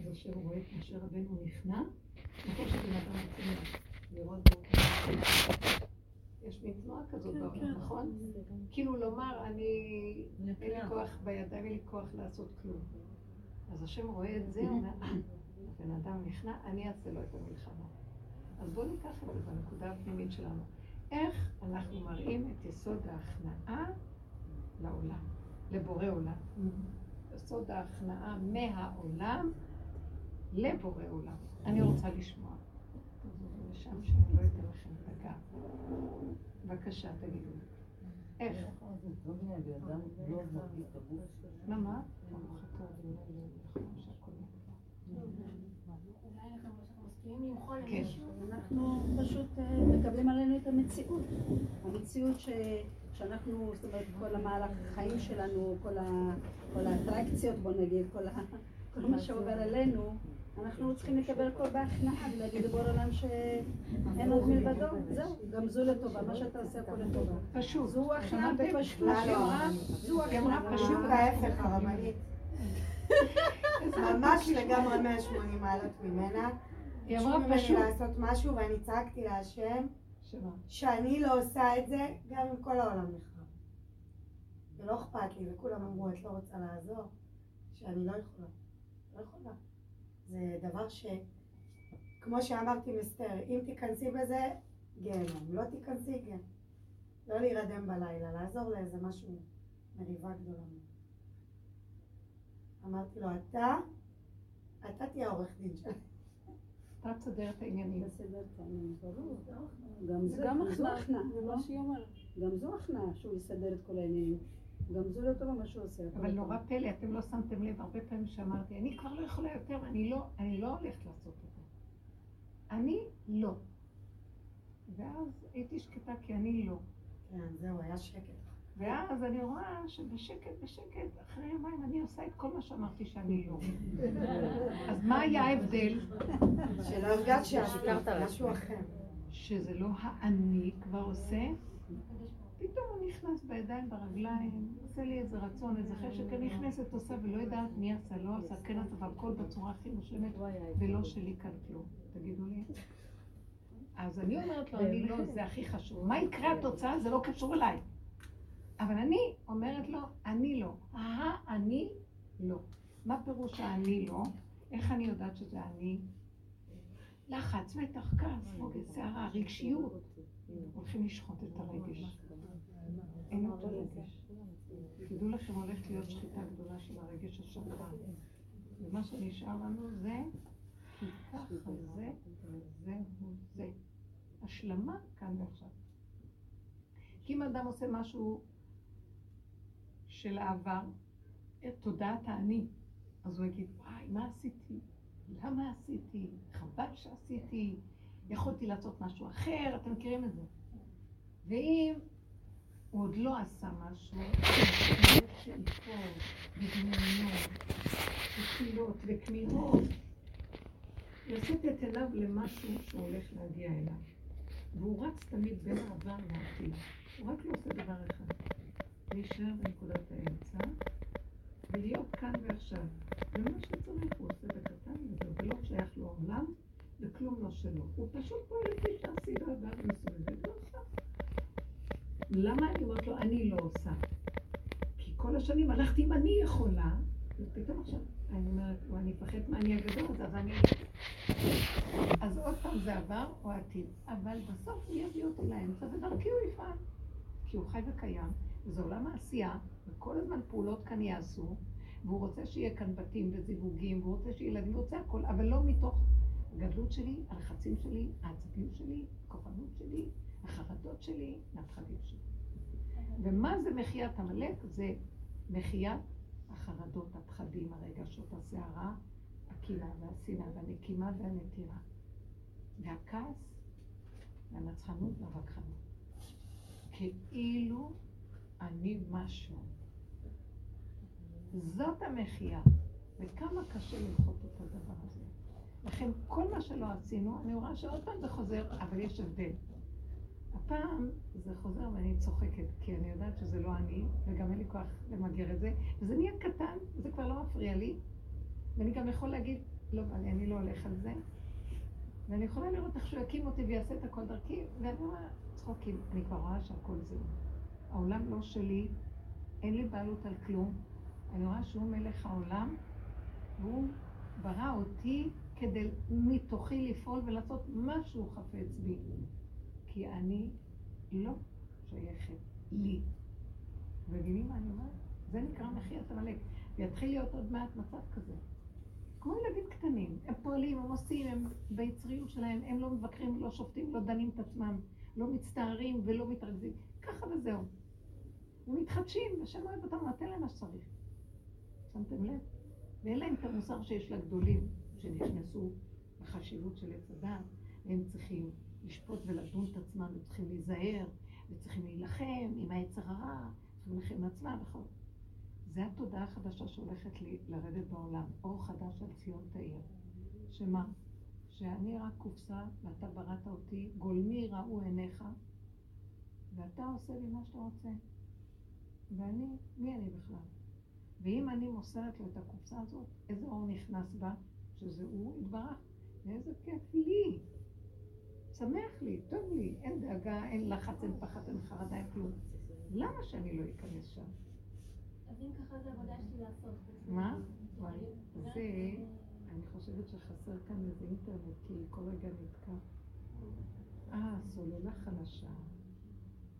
אז השם רואה את משה רבנו נכנע, נכון שבן אדם רוצה לראות בו יש מין תנועה כזאת כן, בעולם, כן. נכון? כאילו לומר, אני, אין לי כוח בידיים, אין לי כוח לעשות כלום. אז השם רואה את זה, אומר, אה, הבן אדם נכנע, אני אעשה לו את המלחמה. אז בואו ניקח את זה בנקודה הפנימית שלנו. איך אנחנו מראים את יסוד ההכנעה לעולם, לבורא עולם. יסוד ההכנעה מהעולם לבורא עולם. אני רוצה לשמוע. שם שאני לא אתן לכם הגב. בבקשה, תגידו. איך? מה, מה?
כן. אנחנו פשוט אה, מקבלים עלינו את המציאות. המציאות שאנחנו, זאת אומרת, כל המהלך החיים שלנו, כל האטרקציות, בוא נגיד, כל מה שעובר עלינו, אנחנו צריכים לקבל הכל בהכנעה ולהגיד לבור עולם שאין עוד מלבדו, זהו, גם זו לטובה, מה שאתה עושה הכל לטובה.
פשוט.
זו הכנעה בפשטות.
זו הכנעה פשוט ההפך הרבנית. ממש לגמרי 180 מעלות ממנה. היא אמרה פשוט. לעשות משהו ואני צעקתי להשם שאני לא עושה את זה גם אם כל העולם נחרב. ולא אכפת לי, וכולם אמרו, את לא רוצה לעזור? שאני לא יכולה. לא יכולה. זה דבר ש... כמו שאמרתי מסתר, אם תיכנסי בזה, גיהנום. לא תיכנסי, גיהנום. לא להירדם בלילה, לעזור לאיזה משהו, מריבה גדולה. אמרתי לו, אתה, אתה תהיה עורך דין שלך.
אתה תסדר את העניינים.
תסדר את העניינים, ברור. גם זו הכנעה, גם זו הכנעה שהוא יסדר את כל העניינים. גם זה לא טוב מה שהוא עושה.
אבל נורא פלא, אתם לא שמתם לב, הרבה פעמים שאמרתי, אני כבר לא יכולה יותר, אני לא, אני לא הולכת לעשות את זה. אני לא. ואז הייתי שקטה כי אני לא.
כן, זהו, היה שקט.
ואז אני רואה שבשקט, בשקט, אחרי יומיים אני עושה את כל מה שאמרתי שאני לא. אז מה היה ההבדל?
שלא הרגשת שאת משהו אחר.
שזה לא האני כבר עושה, פתאום הוא נכנס בידיים, ברגליים, עושה לי איזה רצון, איזה חשק, אני נכנסת, עושה ולא יודעת מי עשה, לא עשה, כן עשה, והכל בצורה הכי מושלמת, ולא שלי כאן כלום. תגידו לי. אז אני אומרת לו, אני לא, זה הכי חשוב. מה יקרה התוצאה? זה לא קשור אליי. אבל אני אומרת לו, אני לא. אני לא. מה פירוש האני לא? איך אני יודעת שזה אני? לחץ, מתח, כעס, רוגז, שערה, רגשיות. הולכים לשחוט את הרגש. אין אותו רגש. תדעו לכם, הולכת להיות שחיטה גדולה של הרגש השקרן. ומה שנשאר לנו זה, כי ככה זה וזהו זה. השלמה כאן ועכשיו. כי אם אדם עושה משהו של העבר, את תודעת האני, אז הוא יגיד, וואי, מה עשיתי? למה עשיתי? חבל שעשיתי. יכולתי לעשות משהו אחר, אתם מכירים את זה. ואם הוא עוד לא עשה משהו, שאיפות ודמיונות ותפילות וכמיהות, לשאת את עיניו למשהו שהוא הולך להגיע אליו. והוא רץ תמיד בין העבר לעתיד. הוא רק לא עושה דבר אחד, להישאר בנקודת האמצע ולהיות כאן ועכשיו. ומה שצריך הוא עושה בקטן וזהו, ולא שייך לו עולם וכלום לא שלו. הוא פשוט פועל לפי שעשי בעבר מסוימת ועושה. למה אני אומרת לו, אני לא עושה? כי כל השנים הלכתי עם אני יכולה, ופתאום עכשיו אני אומרת, או אני מפחד מהאני הגדול הזה, אז אני... אז עוד פעם זה עבר או עתיד. אבל בסוף הוא יביא אותי לאמצע, ודרכי הוא יפעל. כי הוא חי וקיים, וזה עולם העשייה, וכל הזמן פעולות כאן יעשו, והוא רוצה שיהיה כאן בתים וזיווגים, והוא רוצה שיהיה ילדים, והוא רוצה הכל, אבל לא מתוך הגדלות שלי, הלחצים שלי, העצבים שלי, הכוחנות שלי, החרדות שלי, הפחדים שלי. ומה זה מחיית עמלק? זה מחיית החרדות, הפחדים, הרגשות, הסערה, הקנאה והשנאה והנקימה והנטירה. והכעס והנצחנות והווכחנות. כאילו אני משהו. זאת המחייה. וכמה קשה למחות את הדבר הזה. לכן כל מה שלא עשינו, אני רואה שעוד פעם זה חוזר, אבל יש הבדל. הפעם זה חוזר ואני צוחקת, כי אני יודעת שזה לא אני, וגם אין לי כוח למגר את זה, וזה נהיה קטן, וזה כבר לא מפריע לי, ואני גם יכול להגיד, לא בא לי, אני לא הולך על זה, ואני יכולה לראות איך שהוא יקים אותי ויעשה את הכל דרכי, ואני רואה צחוקים, אני כבר רואה שהכל זה. העולם לא שלי, אין לי בעלות על כלום, אני רואה שהוא מלך העולם, והוא ברא אותי כדי מתוכי לפעול ולעשות מה שהוא חפץ בי. כי אני לא שייכת לי. מבינים מה אני אומרת? זה נקרא מחיית עמלק. ויתחיל להיות עוד מעט מצב כזה. כמו ילדים קטנים, הם פועלים, הם עושים, הם ביצריות שלהם, הם לא מבקרים, לא שופטים, לא דנים את עצמם, לא מצטערים ולא מתרכזים. ככה וזהו. ומתחדשים, ושם אוהב אותם, נותן להם מה שצריך. שמתם לב? ואין להם את המוסר שיש לגדולים, שנכנסו בחשיבות של עץ הדת, והם צריכים לשפוט ולדון את עצמם, וצריכים להיזהר, וצריכים להילחם עם היצר הרע, צריכים להילחם עם עצמם וכל. זה התודעה החדשה שהולכת לי לרדת בעולם, אור חדש על ציון תאיר. שמה? שאני רק קופסה ואתה בראת אותי, גולמי ראו עיניך, ואתה עושה לי מה שאתה רוצה. ואני, מי אני בכלל? ואם אני מוסרת לו את הקופסה הזאת, איזה אור נכנס בה? שזה הוא יתברך, ואיזה כיף לי. שמח לי, טוב לי, אין דאגה, אין לחץ, אין פחד, אין חרדה, אין כלום. למה שאני לא אכנס שם?
אז אם ככה זה עבודה שלי לעשות.
מה? זה, אני חושבת שחסר כאן איזה אינטרנט, כי כל רגע נתקע. אה, סוללה חלשה.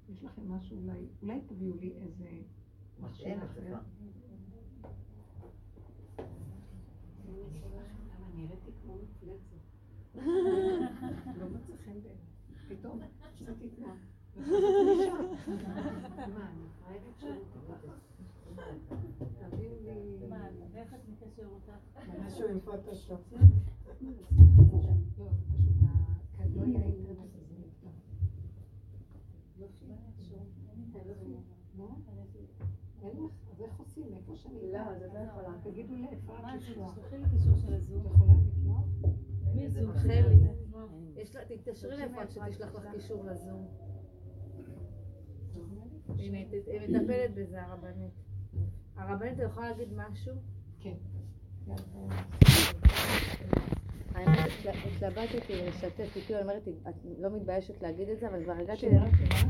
יש לכם משהו אולי, אולי תביאו לי איזה מכשיר אחר. נראיתי כמו מפלצת. לא מצא חן בעיניי. פתאום עשיתי תנועה. מה, אני חייבת שירות תביאו לי... מה, ואיך את מקשר אותך? משהו עם פוטושופ. לא, פשוט היה אינטרנט אז נפתח. אין לך, אז איך עושים? איפה שאני... לא, זה לא יכולה. תגידו. את?
מי זום? חלי. תתקשרי לאיפה שתשלח לך קישור לזום. הנה, היא מטפלת בזה, הרבנית. הרבנית, אתה יכולה להגיד משהו?
כן.
האמת, התלבטתי לשתף איתי, אני אומרת, את לא מתביישת להגיד את זה, אבל כבר הגעתי,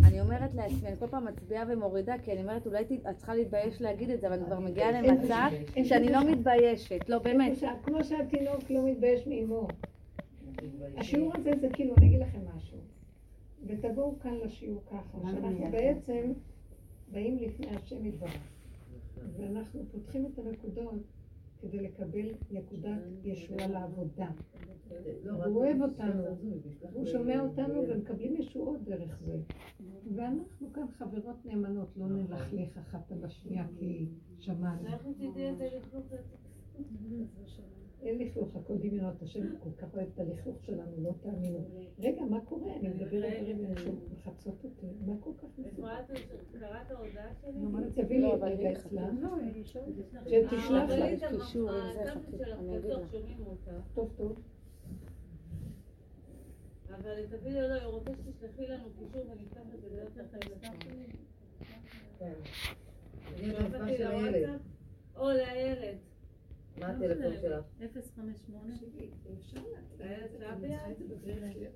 אני אומרת לעצמי, אני כל פעם מצביעה ומורידה, כי אני אומרת, אולי את צריכה להתבייש להגיד את זה, אבל אני כבר מגיעה למצב שאני לא מתביישת, לא, באמת.
כמו שהתינוק לא מתבייש מאימו. השיעור הזה זה כאילו, אני אגיד לכם משהו, ותבואו כאן לשיעור ככה, שאנחנו בעצם באים לפני השם יתברך, ואנחנו פותחים את הנקודות כדי לקבל נקודת ישועה לעבודה. הוא אוהב אותנו, הוא שומע אותנו ומקבלים ישועות דרך זה. ואנחנו כאן חברות נאמנות, לא נלכלך אחת על השנייה כי שמענו. אין לכלוך, הכל דמיונות, השם כל כך אוהב את הלכלוך שלנו, לא תאמינו. רגע, מה קורה? אני מדברת דברים מחצות אותי, מה כל כך
מסוכן? קראת ההודעה שלי?
תביא לי רגע אצלה. שתשלח לה.
יש קישור עם זה, אני אגיד לה.
טוב, טוב.
אבל תביא לי, לא, היא רוצה שתשלחי לנו קישור ונפתח את זה לראות איך כן. או לילד.
מה הטלפון שלך?
058.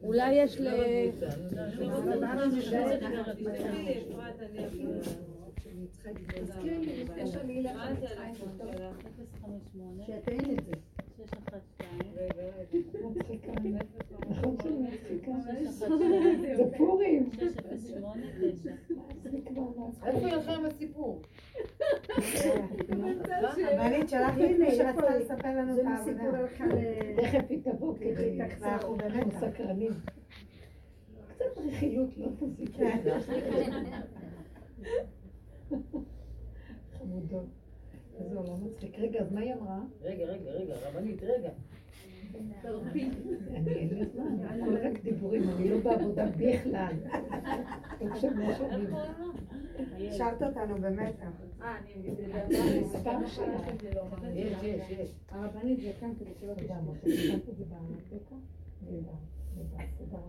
אולי יש ל...
שתהן את זה. זה פורים.
איפה לכם הסיפור? הבנית שלח לי מי שרצתה לספר לנו את העבודה.
תכף היא תבוא כדי... אנחנו באמת סקרנים. קצת רכילות לא תזיק. חמודות. איזה עולם מצחיק. רגע, אז מה היא אמרה?
רגע, רגע, רגע, רבנית, רגע.
אני אין לי זמן, הכל רק דיבורים, אני לא בעבודה בכלל.
השארת אותנו במתח.
אה, אני
מספר שלך.
יש, יש, יש.
הרבנית זה כאן כדי שלא תשמע. שמת את זה במתקה?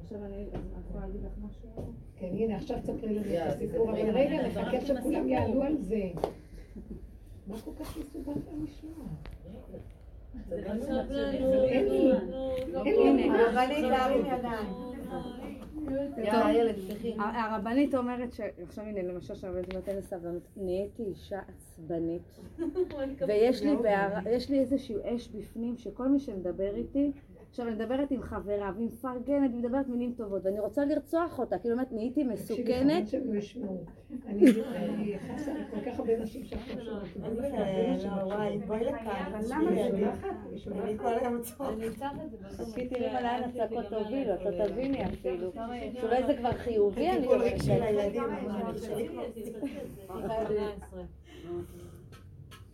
עכשיו אני יכולה להגיד לך משהו?
כן, הנה, עכשיו תספרי לנו את הסיפור, אבל רגע, נחכה שכולם יעלו על זה. מה כל כך מסובך לשמוע?
הרבנית אומרת עכשיו הנה למשל שהרבנית נותנת לסבלנות, נהייתי אישה עצבנית ויש לי איזשהו אש בפנים שכל מי שמדבר איתי עכשיו אני מדברת עם חברה והיא מפרגנת ומדברת מילים טובות ואני רוצה לרצוח אותה, כאילו באמת נהייתי מסוכנת.
אני חסה כל כך הרבה נשים שעכשיו
וואי, בואי לכאן. למה אני כל היום
זה. חיכיתי לראות לאן הצעקות תובילו, אתה תביני אפילו. שאולי זה כבר חיובי, אני לא יודעת.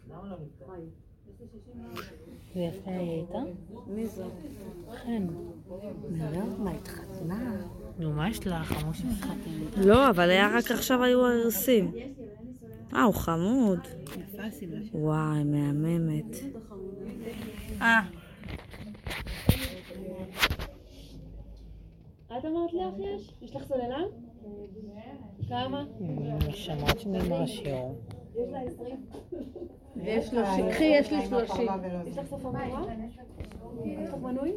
למה לא
ויפה היא הייתה?
מי זו?
חן. מה, התחתנה? נו, מה יש לך? חמוש מתחתן.
לא, אבל היה רק עכשיו היו הרסים. אה, הוא חמוד. וואי, מהממת. אה.
את אמרת לך יש? יש לך סוללה? כמה?
שמעת שנגמר השיעור.
יש לה עשרים?
ויש לו, קחי, יש לי שלושים.
יש לך סוף המורה? יש לך מנוי?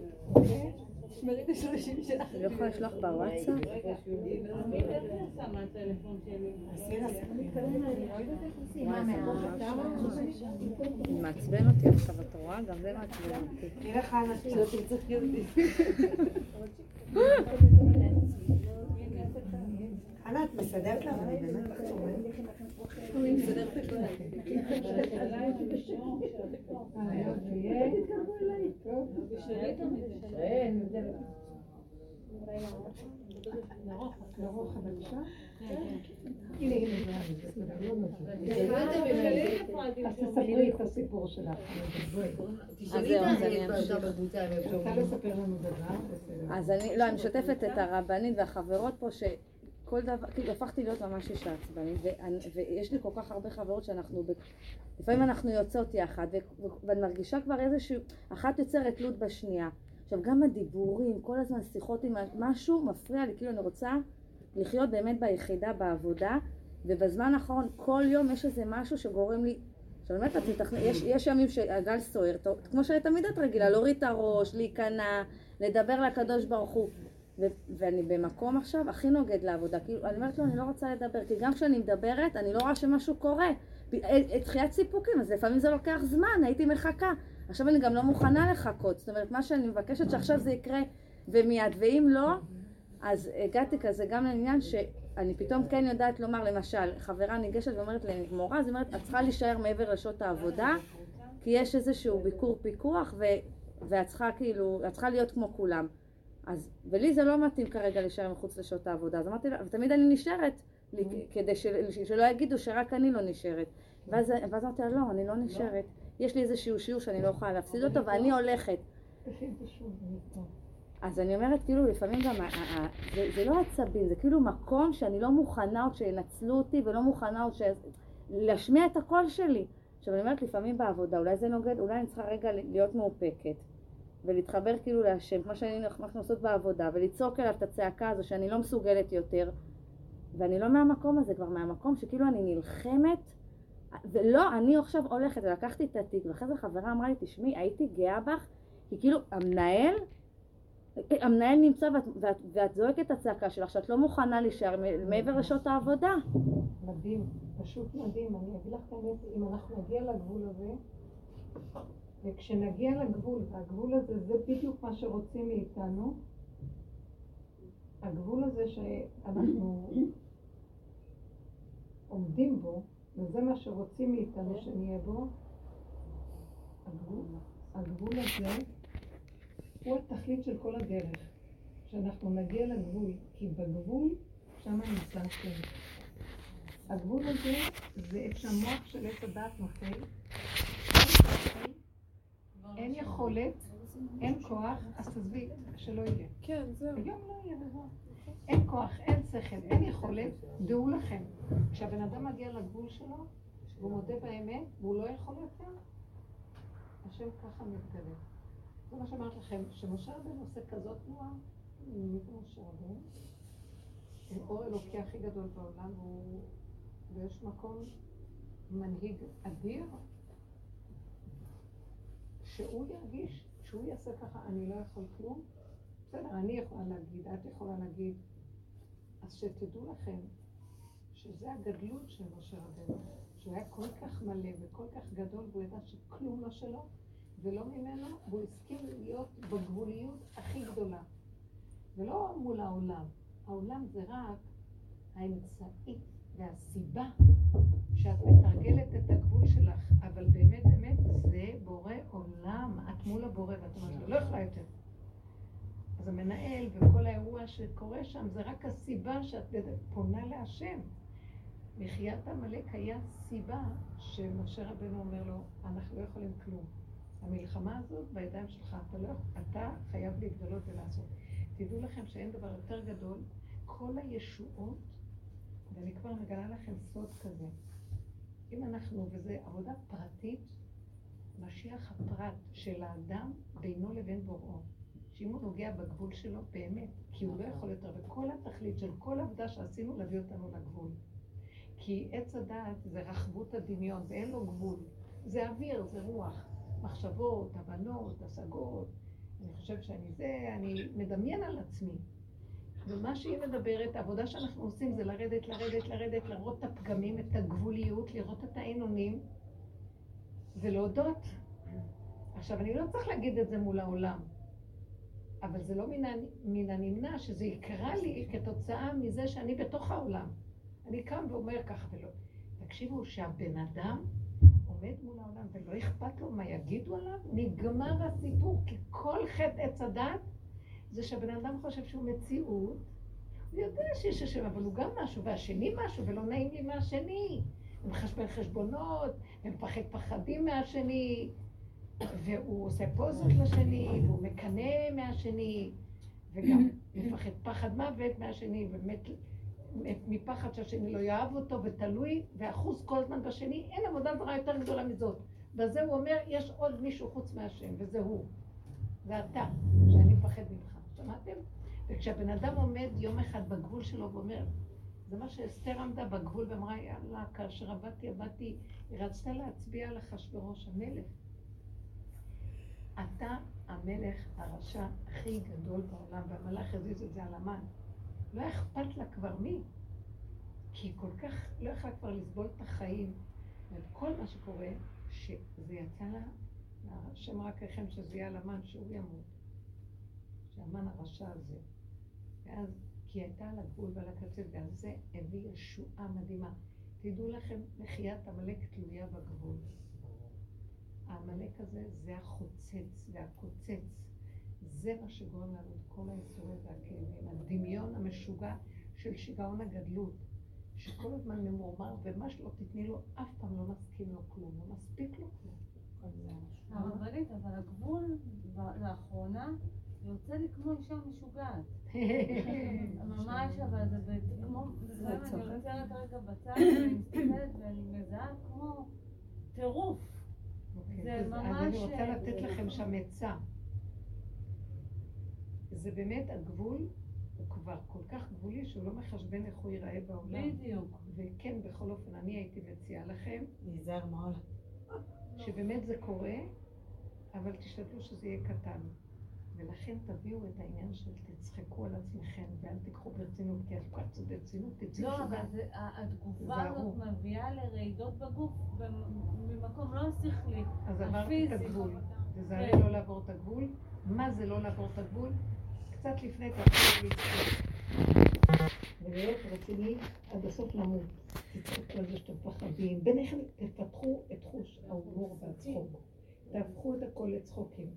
תשמרי את השלושים שלך.
אני לא יכולה לשלוח בוואטסאפ? מעצבן אותי עכשיו, את רואה? גם זה מעצבן אותי.
נלך על חנה, את מסדרת לנו, אני באמת
אז
אני לא, אני משתפת את הרבנית והחברות פה שכל דבר, כאילו הפכתי להיות ממש אישה עצבנית ויש לי כל כך הרבה חברות שאנחנו, לפעמים אנחנו יוצאות יחד ואני מרגישה כבר איזשהו, אחת יוצרת תלות בשנייה. עכשיו גם הדיבורים, כל הזמן שיחות עם משהו מפריע לי, כאילו אני רוצה לחיות באמת ביחידה, בעבודה ובזמן האחרון כל יום יש איזה משהו שגורם לי עכשיו באמת את מתכננת, יש, יש ימים שהגל סוער, כמו שתמיד את רגילה, להוריד את הראש, להיכנע, לדבר לקדוש ברוך הוא ו- ואני במקום עכשיו הכי נוגד לעבודה, כאילו אני אומרת לו אני לא רוצה לדבר, כי גם כשאני מדברת אני לא רואה שמשהו קורה, תחיית סיפוקים, אז לפעמים זה לוקח זמן, הייתי מחכה, עכשיו אני גם לא מוכנה לחכות, זאת אומרת מה שאני מבקשת שעכשיו זה יקרה ומיד, ואם לא, אז הגעתי כזה גם לעניין שאני פתאום כן יודעת לומר, למשל, חברה ניגשת ואומרת למורה, אז היא אומרת, את צריכה להישאר מעבר לשעות העבודה, כי יש איזשהו ביקור פיקוח ו- ואת צריכה כאילו, את צריכה להיות כמו כולם. אז, ולי זה לא מתאים כרגע להישאר מחוץ לשעות העבודה, אז אמרתי לה, ותמיד אני נשארת, כדי של, שלא יגידו שרק אני לא נשארת. ואז, ואז אמרתי לה, לא, אני לא נשארת, יש לי איזשהו שיעור שאני לא יכולה להפסיד אותו ואני הולכת. אז אני אומרת, כאילו, לפעמים גם, זה, זה לא עצבים, זה כאילו מקום שאני לא מוכנה עוד שינצלו אותי ולא מוכנה עוד ש... להשמיע את הקול שלי. עכשיו, אני אומרת, לפעמים בעבודה, אולי זה נוגד, אולי אני צריכה רגע להיות מאופקת. ולהתחבר כאילו להשם, כמו שאנחנו עושות בעבודה, ולצעוק אליו את הצעקה הזו שאני לא מסוגלת יותר. ואני לא מהמקום הזה, כבר מהמקום שכאילו אני נלחמת, ולא, אני עכשיו הולכת, ולקחתי את התיק, ואחרי זה חברה אמרה לי, תשמעי, הייתי גאה בך, כי כאילו המנהל, המנהל נמצא ואת, ואת, ואת זועקת את הצעקה שלך, שאת לא מוכנה להישאר מעבר לשעות העבודה.
מדהים, פשוט מדהים. אני אגיד לך את האמת, אם אנחנו נגיע לגבול הזה, וכשנגיע לגבול, והגבול הזה זה בדיוק מה שרוצים מאיתנו, הגבול הזה שאנחנו עומדים בו, וזה מה שרוצים מאיתנו שנהיה בו, הגבול, הגבול הזה הוא התכלית של כל הדרך, שאנחנו נגיע לגבול, כי בגבול שם נמצא השם. הגבול הזה זה איך שהמוח של עת הדעת נופל, אין יכולת, אין כוח, אז תעזבי, שלא יהיה.
כן, זהו.
היום לא יהיה דבר. אין כוח, אין שכל, אין יכולת, דעו לכם. כשהבן אדם מגיע לגבול שלו, והוא מודה באמת, והוא לא יכול יותר, השם ככה מתגלה. זה מה שאמרת לכם, שמשה רבנו עושה כזאת תנועה, משה רבנו, אור אלוקי הכי גדול בעולם, ויש מקום מנהיג אדיר, שהוא ירגיש, שהוא יעשה ככה, אני לא יכול כלום. בסדר, אני יכולה להגיד, את יכולה להגיד. אז שתדעו לכם שזה הגדלות של משה רבנו, שהוא היה כל כך מלא וכל כך גדול, והוא ידע שכלום לא שלו ולא ממנו, והוא הסכים להיות בגבוליות הכי גדולה. ולא מול העולם. העולם זה רק האמצעי והסיבה שאת מתרגלת את הגבול שלך, אבל באמת באמת זה בורא עולם, את מול הבורא ואת אומרת, לא יכולה יותר. אז המנהל וכל האירוע שקורה שם זה רק הסיבה שאת פונה להשם. מחיית עמלק היה סיבה שמשה רבנו אומר לו, אנחנו לא יכולים כלום. המלחמה הזאת בידיים שלך, אתה, לא, אתה חייב להתגלות ולעשות. תדעו לכם שאין דבר יותר גדול, כל הישועות, ואני כבר מגלה לכם סוד כזה. אם אנחנו, וזו עבודה פרטית, משיח הפרט של האדם בינו לבין בוראו. שאם הוא נוגע בגבול שלו, באמת, כי הוא לא יכול יותר, וכל התכלית של כל עבודה שעשינו להביא אותנו לגבול. כי עץ הדעת זה רחבות הדמיון, ואין לו גבול. זה אוויר, זה רוח, מחשבות, הבנות, השגות. אני חושב שאני זה, אני מדמיין על עצמי. ומה שהיא מדברת, העבודה שאנחנו עושים זה לרדת, לרדת, לרדת, לראות את הפגמים, את הגבוליות, לראות את האין ולהודות. עכשיו, אני לא צריך להגיד את זה מול העולם, אבל זה לא מן, הנמנע שזה יקרה לי כתוצאה מזה שאני בתוך העולם. אני קם ואומר ככה ולא. תקשיבו, שהבן אדם עומד מול העולם ולא אכפת לו מה יגידו עליו, נגמר הסיפור, כי כל חטא עץ הדת זה שהבן אדם חושב שהוא מציאות, הוא יודע שיש השם, אבל הוא גם משהו, והשני משהו, ולא נעים לי מהשני. הוא מחשבן חשבונות, ומפחד פחדים מהשני, והוא עושה פוזות לשני, והוא מקנא מהשני, וגם מפחד פחד מוות מהשני, באמת מפחד שהשני לא יאהב אותו, ותלוי, ואחוז כל הזמן בשני, אין עבודה זרה יותר גדולה מזאת. בזה הוא אומר, יש עוד מישהו חוץ מהשם, וזה הוא. זה אתה, שאני מפחד ממך. שמעתם? וכשהבן אדם עומד יום אחד בגבול שלו ואומר, זה מה שאסתר עמדה בגבול ואמרה, יאללה, כאשר עבדתי, עבדתי, היא רצתה להצביע על אחשוורוש המלך. אתה המלך הרשע הכי גדול בעולם, והמלאך הזיז את זה על המן. לא אכפת לה כבר מי. כי היא כל כך לא יכלה כבר לסבול את החיים ואת כל מה שקורה, שזה יצא לה, השם רק לכם שזה יהיה על המן שהוא ימות. שהמן הרשע הזה. ואז, כי היא הייתה על הגבול ועל הקצה, ועל זה הביא ישועה מדהימה. תדעו לכם, מחיית עמלק תלויה בגבול. העמלק הזה זה החוצץ והקוצץ. זה מה שגורם לנו את כל האיסורים והכאבים. הדמיון המשוגע של שיגעון הגדלות, שכל הזמן ממורמר, ומה שלא תתני לו, אף פעם לא מסכים לו כלום, לא מספיק לו כלום.
הרבנית, אבל הגבול לאחרונה יוצא לי כמו אישה משוגעת. ממש, אבל זה כמו, לפעמים אני עוצרת רגע בצד, ואני מסתכלת ואני מזהה כמו טירוף.
אוקיי, זה ממש... אז אני רוצה לתת לכם שם עצה. זה באמת הגבול, הוא כבר כל כך גבולי שהוא לא מחשבן איך הוא ייראה בעולם.
בדיוק.
וכן, בכל אופן, אני הייתי מציעה לכם...
להיזהר מאוד.
שבאמת זה קורה, אבל תשתדלו שזה יהיה קטן. ולכן תביאו את העניין של תצחקו על עצמכם ואל תיקחו ברצינות, כי את כל קצת ברצינות, תצאי
לא, אבל התגובה הזאת מביאה לרעידות בגוף ממקום לא שכלי,
אז עברתי את הגבול. תזהרי כן. לא לעבור את הגבול. מה זה לא לעבור את הגבול? קצת לפני תתחילו לצחוק. ולהיות רציני עד הסוף למות. תצחקו על זה שאתם מפחדים. ביניכם תפתחו את חוש ההומור והצחוק. תהפכו את הכל לצחוקים.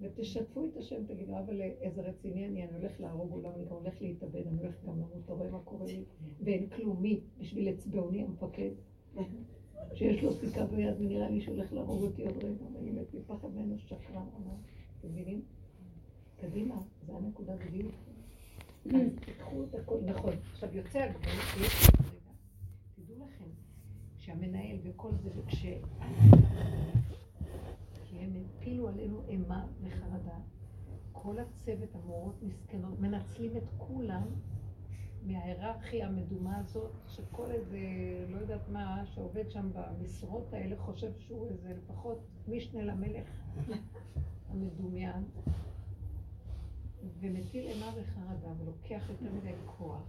ותשתפו את השם, תגידו, אבל איזה רציני אני, אני הולך להרוג עולם, אני הולך להתאבד, אני הולך גם למות, אתה רואה מה קורה לי? ואין כלום, מי? בשביל אצבעוני המפקד? שיש לו סיכה ביד ונראה לי שהולך להרוג אותי עוד רגע, ואני מת מפחד ממנו שקרן, אתם מבינים? קדימה, זה הנקודה בדיוק. אז תיקחו את הכל, נכון. עכשיו יוצא הגבול, תדעו לכם שהמנהל וכל זה, וכש... כי הם הפילו עלינו אימה וחרדה. כל הצוות, המורות מסכנות, מנצלים את כולם מההיררכיה המדומה הזאת, שכל איזה, לא יודעת מה, שעובד שם במשרות האלה, חושב שהוא איזה לפחות משנה למלך המדומיין, ומטיל אימה וחרדה, ולוקח יותר מדי כוח,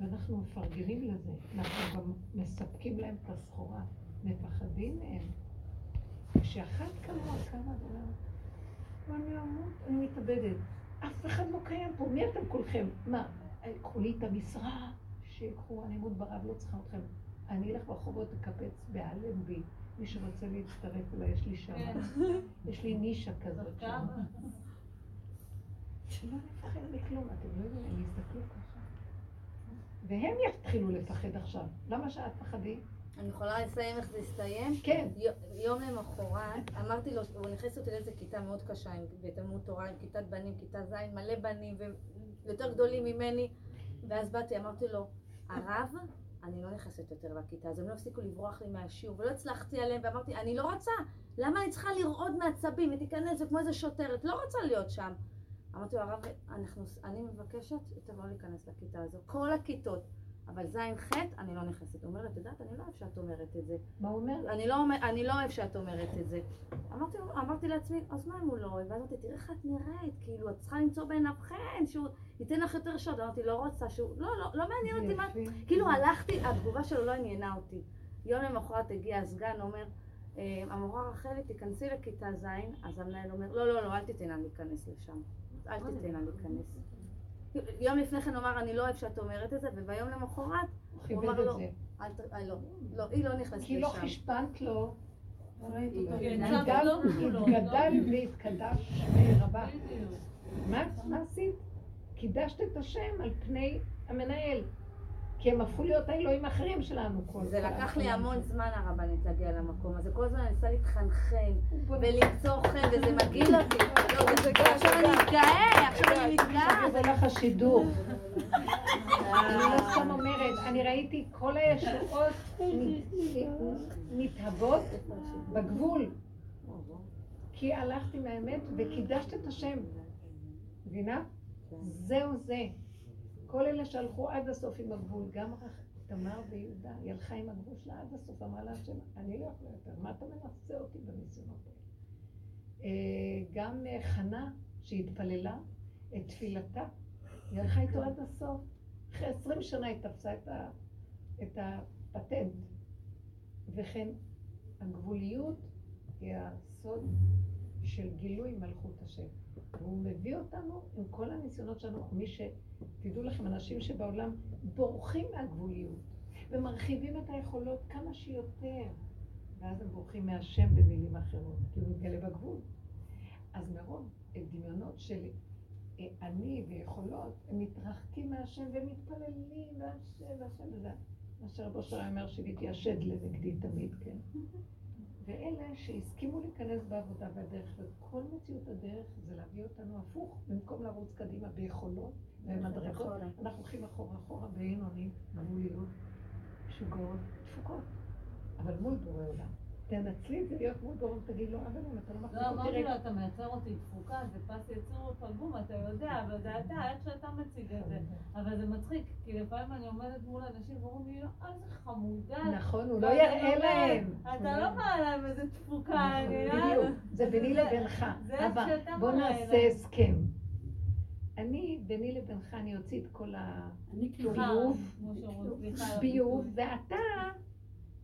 ואנחנו מפרגנים לזה, אנחנו גם מספקים להם את הסחורה, מפחדים מהם. כשאחת כמוה קמה ואומרת, ואני אמות, אני מתאבדת. אף אחד לא קיים פה, מי אתם כולכם? מה, קחו לי את המשרה, שיקחו, אני אמות ברב, לא צריכה אתכם. אני אלך ברחובות לקפץ באלנבי. מי שרוצה להצטרף אליי, יש לי שם, כן. יש לי נישה כזאת שם. שלא נפחד מכלום, אתם לא יודעים, הם יסתכלו ככה. והם יתחילו לפחד עכשיו. למה שאת תפחדי?
אני יכולה לסיים איך זה הסתיים?
כן.
יום למחרת, אמרתי לו, הוא נכנס אותי לאיזה כיתה מאוד קשה, בתלמוד תורה, עם כיתת בנים, כיתה ז', מלא בנים, ויותר גדולים ממני, ואז באתי, אמרתי לו, הרב, אני לא נכנסת יותר לכיתה, אז הם לא הפסיקו לברוח לי מהשיעור, ולא הצלחתי עליהם, ואמרתי, אני לא רוצה, למה אני צריכה לרעוד מעצבים ותיכנס כמו איזה שוטרת, לא רוצה להיות שם. אמרתי לו, הרב, אני מבקשת, תבוא להיכנס לכיתה הזו, כל הכיתות. אבל ז'-ח' אני לא נכנסת. הוא אומר, את יודעת, אני לא אוהב שאת אומרת את זה.
מה הוא אומר?
אני לא, אני לא אוהב שאת אומרת את זה. אמרתי, אמרתי לעצמי, אז מה אם הוא לא אוהב? ואז אמרתי, תראי איך את נראית, כאילו, את צריכה למצוא בעיניו חן, שהוא ייתן לך יותר שעות. אמרתי, לא רוצה שהוא, לא, לא, לא מעניין אותי מה, כאילו הלכתי, התגובה שלו לא עניינה אותי. יום למחרת הגיע הסגן, אומר, אה, המורה רחלי, תיכנסי לכיתה ז', אז המנהל אומר, לא, לא, לא, אל תיתן לה להיכנס לשם. אל תיתן לה להיכנס. יום לפני כן הוא אמר, אני לא אוהב שאת אומרת את זה, וביום למחרת הוא אמר לו, אה, לא, לא, היא לא נכנסת לשם.
כי לא חשבנת לו. גדל והתקדש רבה. מה עשית? קידשת את השם על פני המנהל. כי הם הפכו להיות האלוהים האחרים שלנו כל
זה לקח לי המון זמן הרבנית להגיע למקום הזה. כל הזמן אני ניסה להתחנחן ולמצוא חן, וזה מגעיל אותי. לא, עכשיו אני מתגאה, עכשיו אני מתגאה.
זה לך השידור. אני לא סתם אומרת, אני ראיתי כל הישועות מתהוות בגבול. כי הלכתי מהאמת וקידשת את השם. מבינה? זהו זה. כל אלה שהלכו עד הסוף עם הגבול, גם תמר ויהודה, היא הלכה עם הגבול שלה עד הסוף, אמרה לה השם, אני לא יכולה יותר, מה אתה מנסה אותי בניסיונות האלה? אה, גם אה, חנה, שהתפללה את תפילתה, היא הלכה איתו עד הסוף. אחרי עשרים שנה היא תפסה את, ה, את הפטנט. וכן, הגבוליות היא הסוד של גילוי מלכות השם. והוא מביא אותנו עם כל הניסיונות שלנו, מי ש... תדעו לכם, אנשים שבעולם בורחים מהגבוליות ומרחיבים את היכולות כמה שיותר, ואז הם בורחים מהשם במילים אחרות, כי הוא מתגלה בגבול. אז מרוב דמיונות של אה, אני ויכולות, הם מתרחקים מהשם ומתפללים, והשם, והשם, וזה מה שרבו שלם אומר שביתי השד לנגדי תמיד, כן? ואלה שהסכימו להיכנס בעבודה והדרך, וכל מציאות הדרך זה להביא אותנו הפוך, במקום לרוץ קדימה ביכולות ומדרגות, אנחנו הולכים אחורה אחורה ואין אונים, גבוליות, משוגעות, תפוקות, אבל מול בורא עולם. תנצלי את זה להיות מול בורא, תגיד לו, אבל אם אתה לא מחזיק
אותי לא, אמרתי לו, אתה מייצר אותי תפוקה, זה פס יצור פגום, אתה יודע, אבל זה אתה, איך שאתה מציג את זה. אבל זה מצחיק, כי לפעמים אני עומדת מול אנשים ואומרים לי, אה, איזה חמודה.
נכון, הוא לא יראה להם.
אתה לא בא להם איזה תפוקה,
אני בדיוק, זה ביני לבינך. אבא, בוא נעשה הסכם. אני, ביני לבינך, אני אוציא את כל הביוב, ביוב, ואתה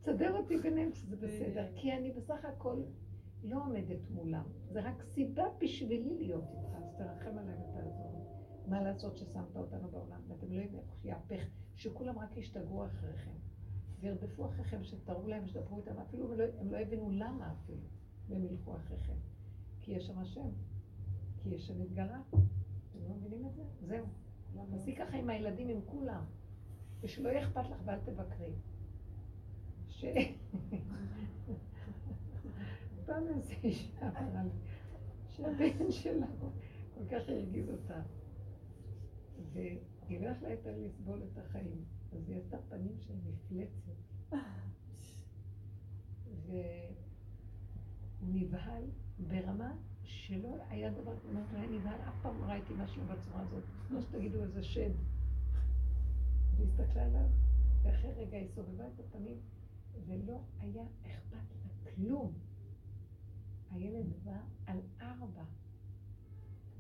תסדר אותי ביניהם שזה בסדר, כי אני בסך הכל לא עומדת מולם. זה רק סיבה בשבילי להיות איתך, אז תרחם עליי ותעזור. מה לעשות ששמת אותנו בעולם, ואתם לא יודעים איך יהפך, שכולם רק ישתגעו אחריכם. וירדפו אחריכם, שתראו להם, שתדברו איתם, אפילו הם לא, הם לא הבינו למה אפילו, והם ילכו אחריכם. כי יש שם השם, כי יש שם התגרה. אתם לא מבינים את זה? זהו. תעשי ככה עם הילדים, עם כולם. ושלא יהיה אכפת לך ואל תבקרי. ש... פעם איזה אישה אמרה לי, שהבן שלה כל כך הרגיז אותה. והיא לא יכלה יותר לסבול את החיים. אז היא עשתה פנים של מפלצת. והוא נבהל ברמה שלא היה דבר כזה, לא היה נבהל, אף פעם לא ראיתי משהו בצורה הזאת, כמו שתגידו איזה שד. והסתכלה עליו, ואחרי רגע היא סובבה את הפנים, ולא היה אכפת לה כלום. הילד בא על ארבע,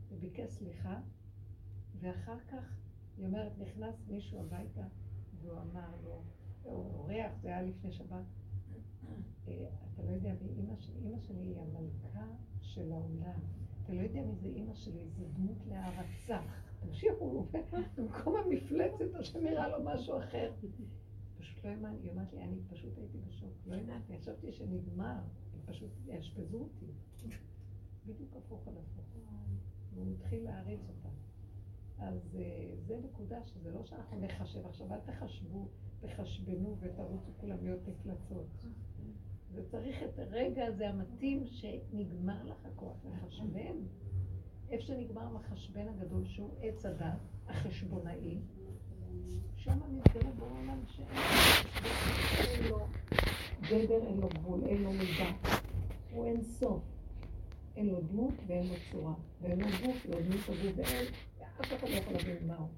וביקש סליחה, ואחר כך, היא אומרת, נכנס מישהו הביתה, והוא אמר לו, הוא אורח, זה היה לפני שבת, אה, אתה לא יודע מי אימא שלי, אימא שלי היא המלכה של העולם. אתה לא יודע מי זה אימא שלי, זה דמות להערצה. תמשיכו, במקום המפלצת, השם נראה לו משהו אחר. לא האמנתי, היא אומרת לי, אני פשוט הייתי בשוק, לא האמנתי, חשבתי שנגמר, הם פשוט יאשפזו אותי. בדיוק הפוך על הפוך. והוא התחיל להעריץ אותה. אז אה, זה נקודה שזה לא שאנחנו נחשב עכשיו, אל תחשבו, תחשבנו ותרוצו כולם להיות מפלצות. וצריך את הרגע הזה המתאים שנגמר לך הכוח לחשבן. איפה שנגמר המחשבן הגדול שהוא עץ הדת, החשבונאי, שם מתגלה בעולם שאין לו גדר, אין לו גבול, אין לו מידה. הוא אין סוף. אין לו דמות ואין לו צורה. ואין לו גוף, לא דמות הגוף, ואין, אף אחד לא יכול להבין מהו.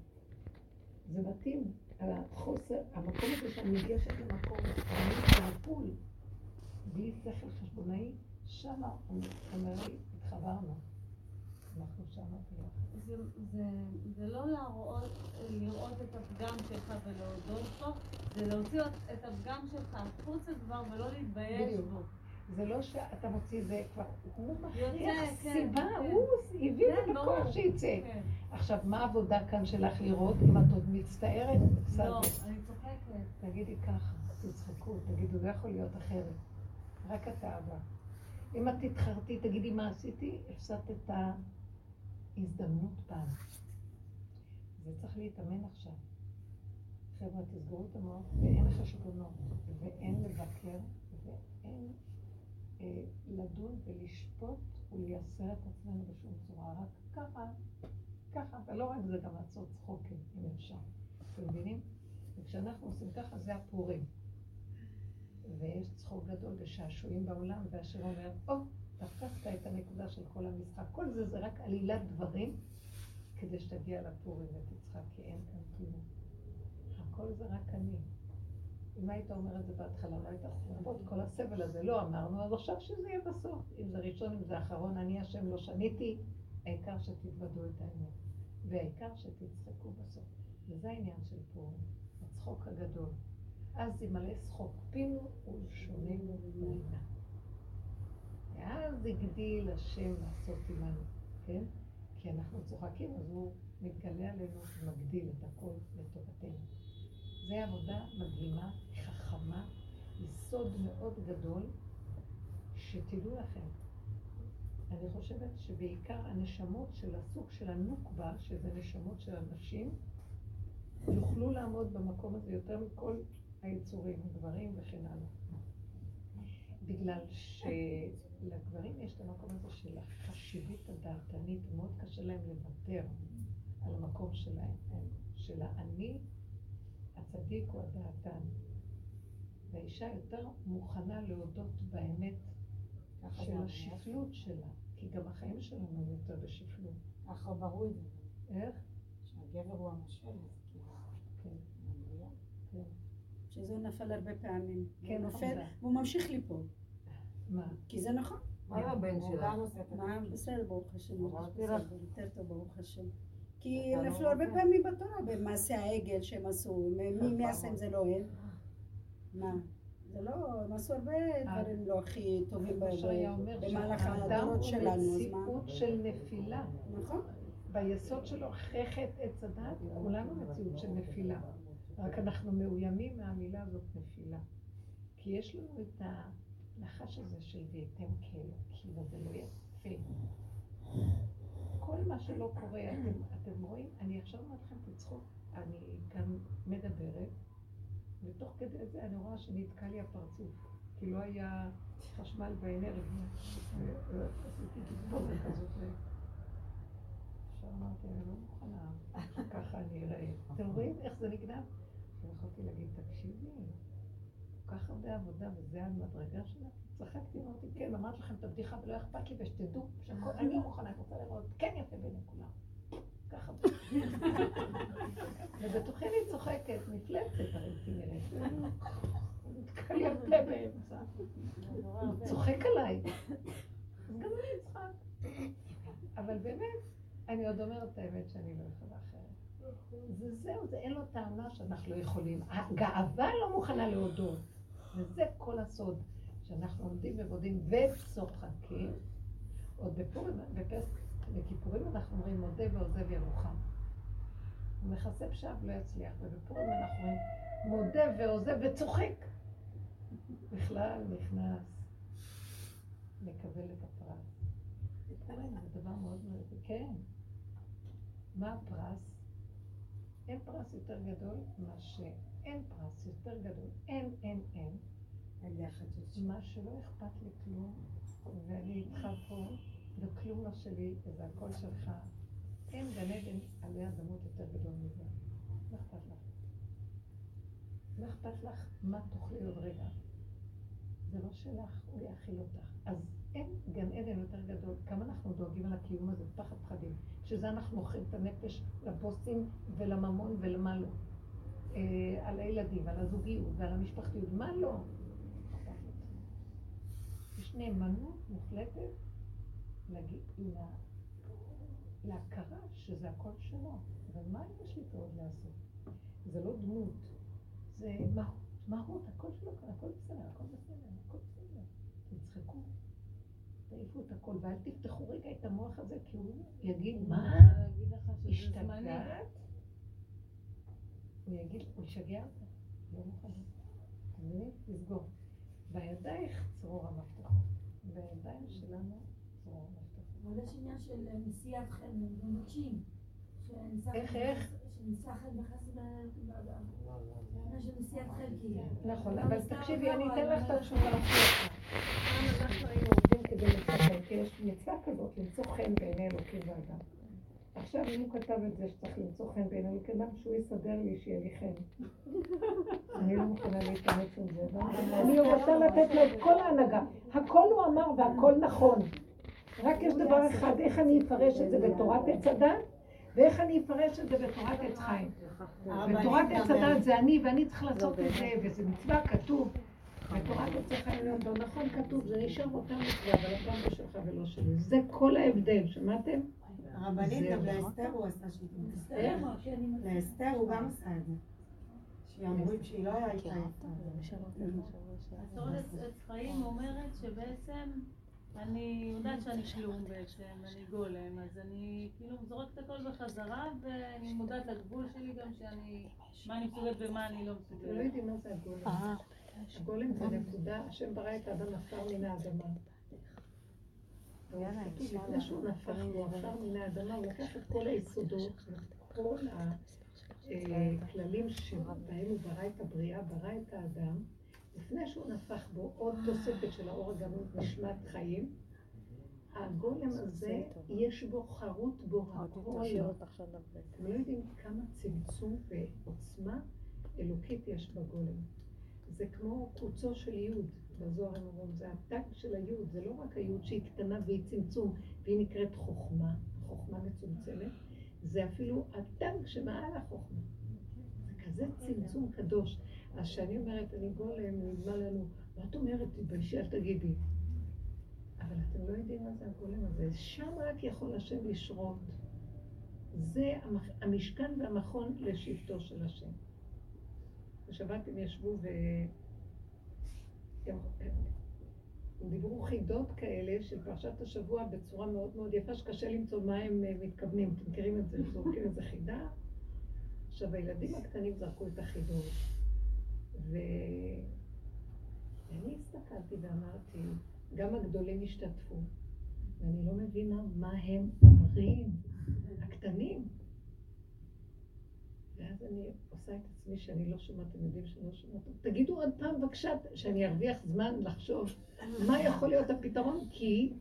זה מתאים על החוסר, המקום הזה שאני ניגשת למקום, אני הפול. בלי שכל חשבונאי, שם אומר לי, התחברנו. אנחנו שם
זה, זה, זה לא להראות, לראות את הפגם שלך ולהודות בו, זה להוציא את הפגם שלך החוצה כבר ולא להתבייש בו.
זה לא שאתה מוציא זה כבר, הוא מכריח כן, סיבה, כן. הוא הביא את כן, בכוח שיצא. עכשיו, מה העבודה כאן שלך לראות אם את עוד מצטערת?
לא, אני צוחקת.
תגידי ככה, תצחקו, תגידו, לא יכול להיות אחרת. רק אתה הבא. אם את תתחרתי, תגידי מה עשיתי, הפסדת את ההזדמנות פעם. זה צריך להתאמן עכשיו. חבר'ה, תסגרו את המוח, ואין חשבונות, ואין לבקר, ואין אה, לדון ולשפוט ולייסר את עצמנו בשום צורה. רק ככה, ככה, ולא רק זה, גם לעשות צחוקים, אם אפשר. אתם מבינים? וכשאנחנו עושים ככה, זה הפורים. ויש צחוק גדול ושעשועים בעולם, והשם אומר, או, תפסת את הנקודה של כל המשחק. כל זה זה רק עלילת דברים כדי שתגיע לפורים ותצחק, כי אין כאן כלום. הכל זה רק אני. אם היית אומר את זה בהתחלה, לא היית חורבות כל הסבל הזה. לא אמרנו, אז עכשיו שזה יהיה בסוף. אם זה ראשון, אם זה אחרון, אני השם לא שניתי, העיקר שתתוודו את האמת. והעיקר שתצחקו בסוף. וזה העניין של פורים, הצחוק הגדול. אז ימלא שחוק פינו ולשוננו ברינה. ואז הגדיל השם לעשות עמנו, כן? כי אנחנו צוחקים, אז הוא מתגלה עלינו ומגדיל את הכל לטובתנו. זו עבודה מדהימה, חכמה, יסוד מאוד גדול, שתדעו לכם, אני חושבת שבעיקר הנשמות של הסוג של הנוקבה, שזה נשמות של אנשים, יוכלו לעמוד במקום הזה יותר מכל היצורים, גברים וכן הלאה. בגלל שלגברים יש את המקום הזה של החשיבות הדעתנית, מאוד קשה להם לוותר על המקום שלהם, של האני הצדיק הוא הדעתן. והאישה יותר מוכנה להודות באמת של השפלות שלה, כי גם החיים שלנו הם יותר בשפלות.
ככה ברור את זה.
איך?
שהגבר הוא המשל.
כן. כן.
שזה נפל הרבה פעמים. כן, נופל, והוא ממשיך ליפול.
מה?
כי זה נכון.
מה עם הבן שלה?
מה, בסדר, ברוך השם. יותר טוב, ברוך השם. כי הם נפלו הרבה פעמים בתורה במעשה העגל שהם עשו, מי עשה אם זה לא הם? מה? זה לא, הם עשו הרבה דברים לא הכי טובים במהלך הדורות שלנו, אז מה?
האדם הוא מציאות של נפילה.
נכון.
ביסוד שלו, חטא עץ הדת, כולנו מציאות של נפילה. רק אנחנו מאוימים מהמילה הזאת נפילה. כי יש לנו את הנחש הזה של והייתם כאלוקים, וזה לא יפה. כל מה שלא קורה, אתם, אתם רואים, אני עכשיו אומרת לכם, תצחוק, אני כאן מדברת, ותוך כדי זה אני רואה שנתקע לי הפרצוף, כי לא היה חשמל באנרגיה. עשיתי תגבורת כזאת. עכשיו אמרתי, אני לא מוכנה שככה אני אראה. אתם רואים איך זה נגנב? יכולתי להגיד, תקשיבי, כך הרבה עבודה, וזה המדרגה שלך, צחקתי, אמרתי, כן, אמרתי לכם את הבדיחה ולא אכפת לי, ושתדעו אני מוכנה, אני רוצה לראות, כן יפה בעיני כולם. ככה. ובתוכי אני צוחקת, מפלצת הרי תראה. נתקע באמצע. הוא צוחק עליי. גם אני אצחק. אבל באמת, אני עוד אומרת את האמת שאני לא יכולה אחרת. זה זהו, זה אין לו טענה שאנחנו לא יכולים. הגאווה לא מוכנה להודות. וזה כל הסוד, שאנחנו עומדים ומודים וצוחקים. עוד בפורים, בפסח, בכיפורים אנחנו אומרים מודה ועוזב ירוחם. הוא מכסה פשע ולא יצליח, ובפורים אנחנו אומרים מודה ועוזב וצוחק. בכלל נכנס לקבל את הפרס. זה דבר מאוד מאוד, כן. מה הפרס? אין פרס יותר גדול מה שאין פרס יותר גדול. אין, אין, אין. מה שלא אכפת לי כלום, ואני איתך פה, וכלום לא שלי, וזה הכל שלך. אין גן עדן עלי אדמות יותר גדול מזה. מה אכפת לך? מה אכפת לך מה תאכלי עוד רגע? זה לא שלך, הוא יאכיל אותך. אז אין גן עדן יותר גדול. כמה אנחנו דואגים על הקיום הזה פחד פחדים. שזה אנחנו מוכרים את הנפש לבוסים ולממון ולמה לא. אה, על הילדים ועל הזוגיות ועל המשפחתיות. מה לא? יש נאמנות מוחלטת להכרה שזה הכל שלו. אבל מה יש לי פה עוד לעשות? זה לא דמות, זה מהות, הכל שלו כאן, הכל בסדר, הכל בסדר, הכל בסדר. תצחקו, תעיפו את הכל, ואל תפתחו רגע את המוח הזה, כי הוא יגיד, מה? השתגעת? הוא יגיד, הוא ישגע אותה, לא מוכן. תמיד תסגור. בידייך צרור המפתחות, בידיים שלנו צרור המפתחות.
אבל יש עניין של נשיאת חן, מבקשים.
איך, איך?
חן.
נכון, אבל תקשיבי, אני אתן לך את התשובה פעם אנחנו היינו עובדים כדי לצחק, כי יש מצווה כזאת, למצוא חן בעיני אלוקים ואדם. עכשיו אם הוא כתב את זה שצריך למצוא חן בעיני אלוקים, למה שהוא יסדר לי שיהיה לי חן? אני לא מוכנה להתאמץ עם זה. אני רוצה לתת לו את כל ההנהגה. הכל הוא אמר והכל נכון. רק יש דבר אחד, איך אני אפרש את זה בתורת עץ הדת, ואיך אני אפרש את זה בתורת עץ חיים. בתורת עץ הדת זה אני, ואני צריך לעשות את זה, וזה מצווה כתוב. בתורת עץ החיים לא נכון כתוב, זה נשאר אותה מצווה, אבל הפעם לא שלך ולא שלי. זה כל ההבדל, שמעתם?
הרבנית, גם לאסתר הוא עשה שיטות. לאסתר הוא גם עשה את זה. שאומרים שהיא לא הייתה
מסורת עץ חיים אומרת שבעצם אני יודעת שאני כלום בעצם, אני גולם, אז אני כאילו זורקת הכל בחזרה ואני מודעת לגבול שלי גם שאני, מה אני מסוגלת ומה אני לא מסוגלת.
לא יודעים מה זה הגולם. הגולם זה נקודה, השם ברא את האדם עפר מן האדמה. לפני שהוא נפח הוא עפר מן האדמה, הוא לקח את כל היסודות, את כל הכללים שבהם הוא ברא את הבריאה, ברא את האדם, לפני שהוא נפח בו עוד תוספת של האור הגנוז נשמת חיים, הגולם הזה, יש בו חרוט בו הכל. אתם לא יודעים כמה צמצום ועוצמה אלוקית יש בגולם. זה כמו קוצו של יוד, בזוהר הם אומרים, זה הטק של היוד, זה לא רק היוד שהיא קטנה והיא צמצום, והיא נקראת חוכמה, חוכמה מצומצמת, זה אפילו הטנק שמעל החוכמה. זה כזה צמצום קדוש. אז כשאני אומרת, אני גולם, נדמה לנו, מה את אומרת? תתביישי, אל תגידי. אבל אתם לא יודעים מה זה הגולם הזה. שם רק יכול השם לשרות. זה המשכן והמכון לשבטו של השם. בשבת הם ישבו ו... הם דיברו חידות כאלה של פרשת השבוע בצורה מאוד מאוד יפה, שקשה למצוא מה הם אה, מתכוונים. אתם מכירים את זה? זורקים איזה חידה? עכשיו, הילדים הקטנים זרקו את החידות. ואני הסתכלתי ואמרתי, גם הגדולים השתתפו, ואני לא מבינה מה הם אומרים, הקטנים. ואז אני עושה את עצמי שאני לא שומעת, אתם יודעים שאני לא שומעת. תגידו עוד פעם בבקשה, שאני ארוויח זמן לחשוב מה יכול להיות הפתרון, כי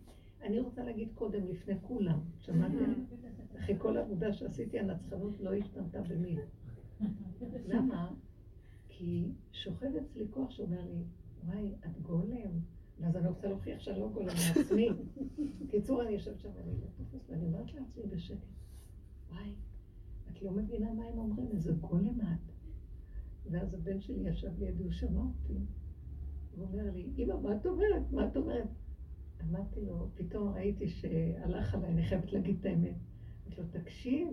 אני רוצה להגיד קודם, לפני כולם, שמעתם? אחרי כל העבודה שעשיתי, הנצחנות לא השתנתה במי. למה? כי שוכב אצלי כוח שאומר לי, וואי, את גולם, ואז אני רוצה להוכיח שאני לא גולם מעצמי. קיצור, אני יושבת שם ואני לא ואני אומרת לעצמי בשקט, וואי, את לא מבינה מה הם אומרים, איזה גולם את. ואז הבן שלי ישב לידי, הוא שמע אותי, הוא אומר לי, אמא, מה את אומרת? מה את אומרת? אמרתי לו, פתאום ראיתי שהלך עליי, אני חייבת להגיד את האמת. אמרתי לו, תקשיב,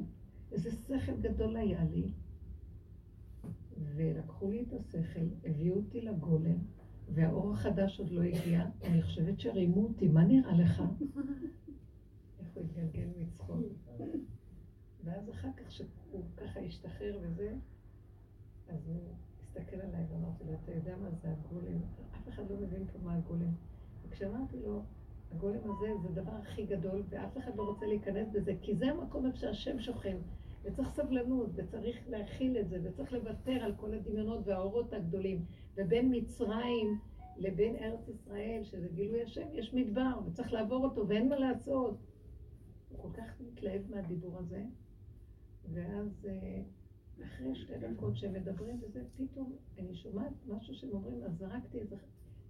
איזה שכל גדול היה לי. ולקחו לי את השכל, הביאו אותי לגולם, והאור החדש עוד לא הגיע. אני חושבת שרימו אותי, מה נראה לך? איך הוא התגלגל מצחוק. ואז אחר כך, שהוא ככה השתחרר וזה, אז הוא הסתכל עליי ואמרתי לו, אתה יודע מה זה הגולם? אף אחד לא מבין פה מה הגולם. וכשאמרתי לו, הגולם הזה זה הדבר הכי גדול, ואף אחד לא רוצה להיכנס בזה, כי זה המקום איפה שהשם שוכן. וצריך סבלנות, וצריך להכיל את זה, וצריך לוותר על כל הדמיונות והאורות הגדולים. ובין מצרים לבין ארץ ישראל, שזה גילוי השם, יש מדבר, וצריך לעבור אותו, ואין מה לעשות. הוא כל כך מתלהב מהדיבור הזה, ואז אה, אחרי שתי דקות שהם מדברים וזה, פתאום אני שומעת משהו שהם אומרים, אז זרקתי איזה...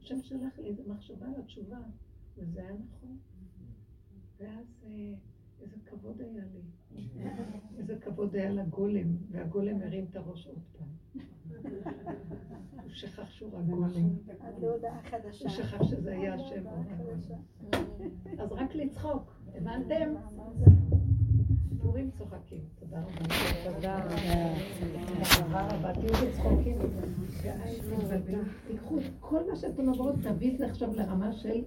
השם שלח לי איזה מחשבה על התשובה, וזה היה נכון. ואז אה, איזה כבוד היה לי. איזה כבוד היה לגולם, והגולם הרים את הראש עוד פעם. הוא שכח שהוא רק גולם. הוא שכח שזה היה השם. אז רק לצחוק, הבנתם? פורים צוחקים. תודה רבה. תודה רבה. תהיו בצחוקים. תיקחו את כל מה שאתם עוברות, תביא את זה עכשיו לרמה של.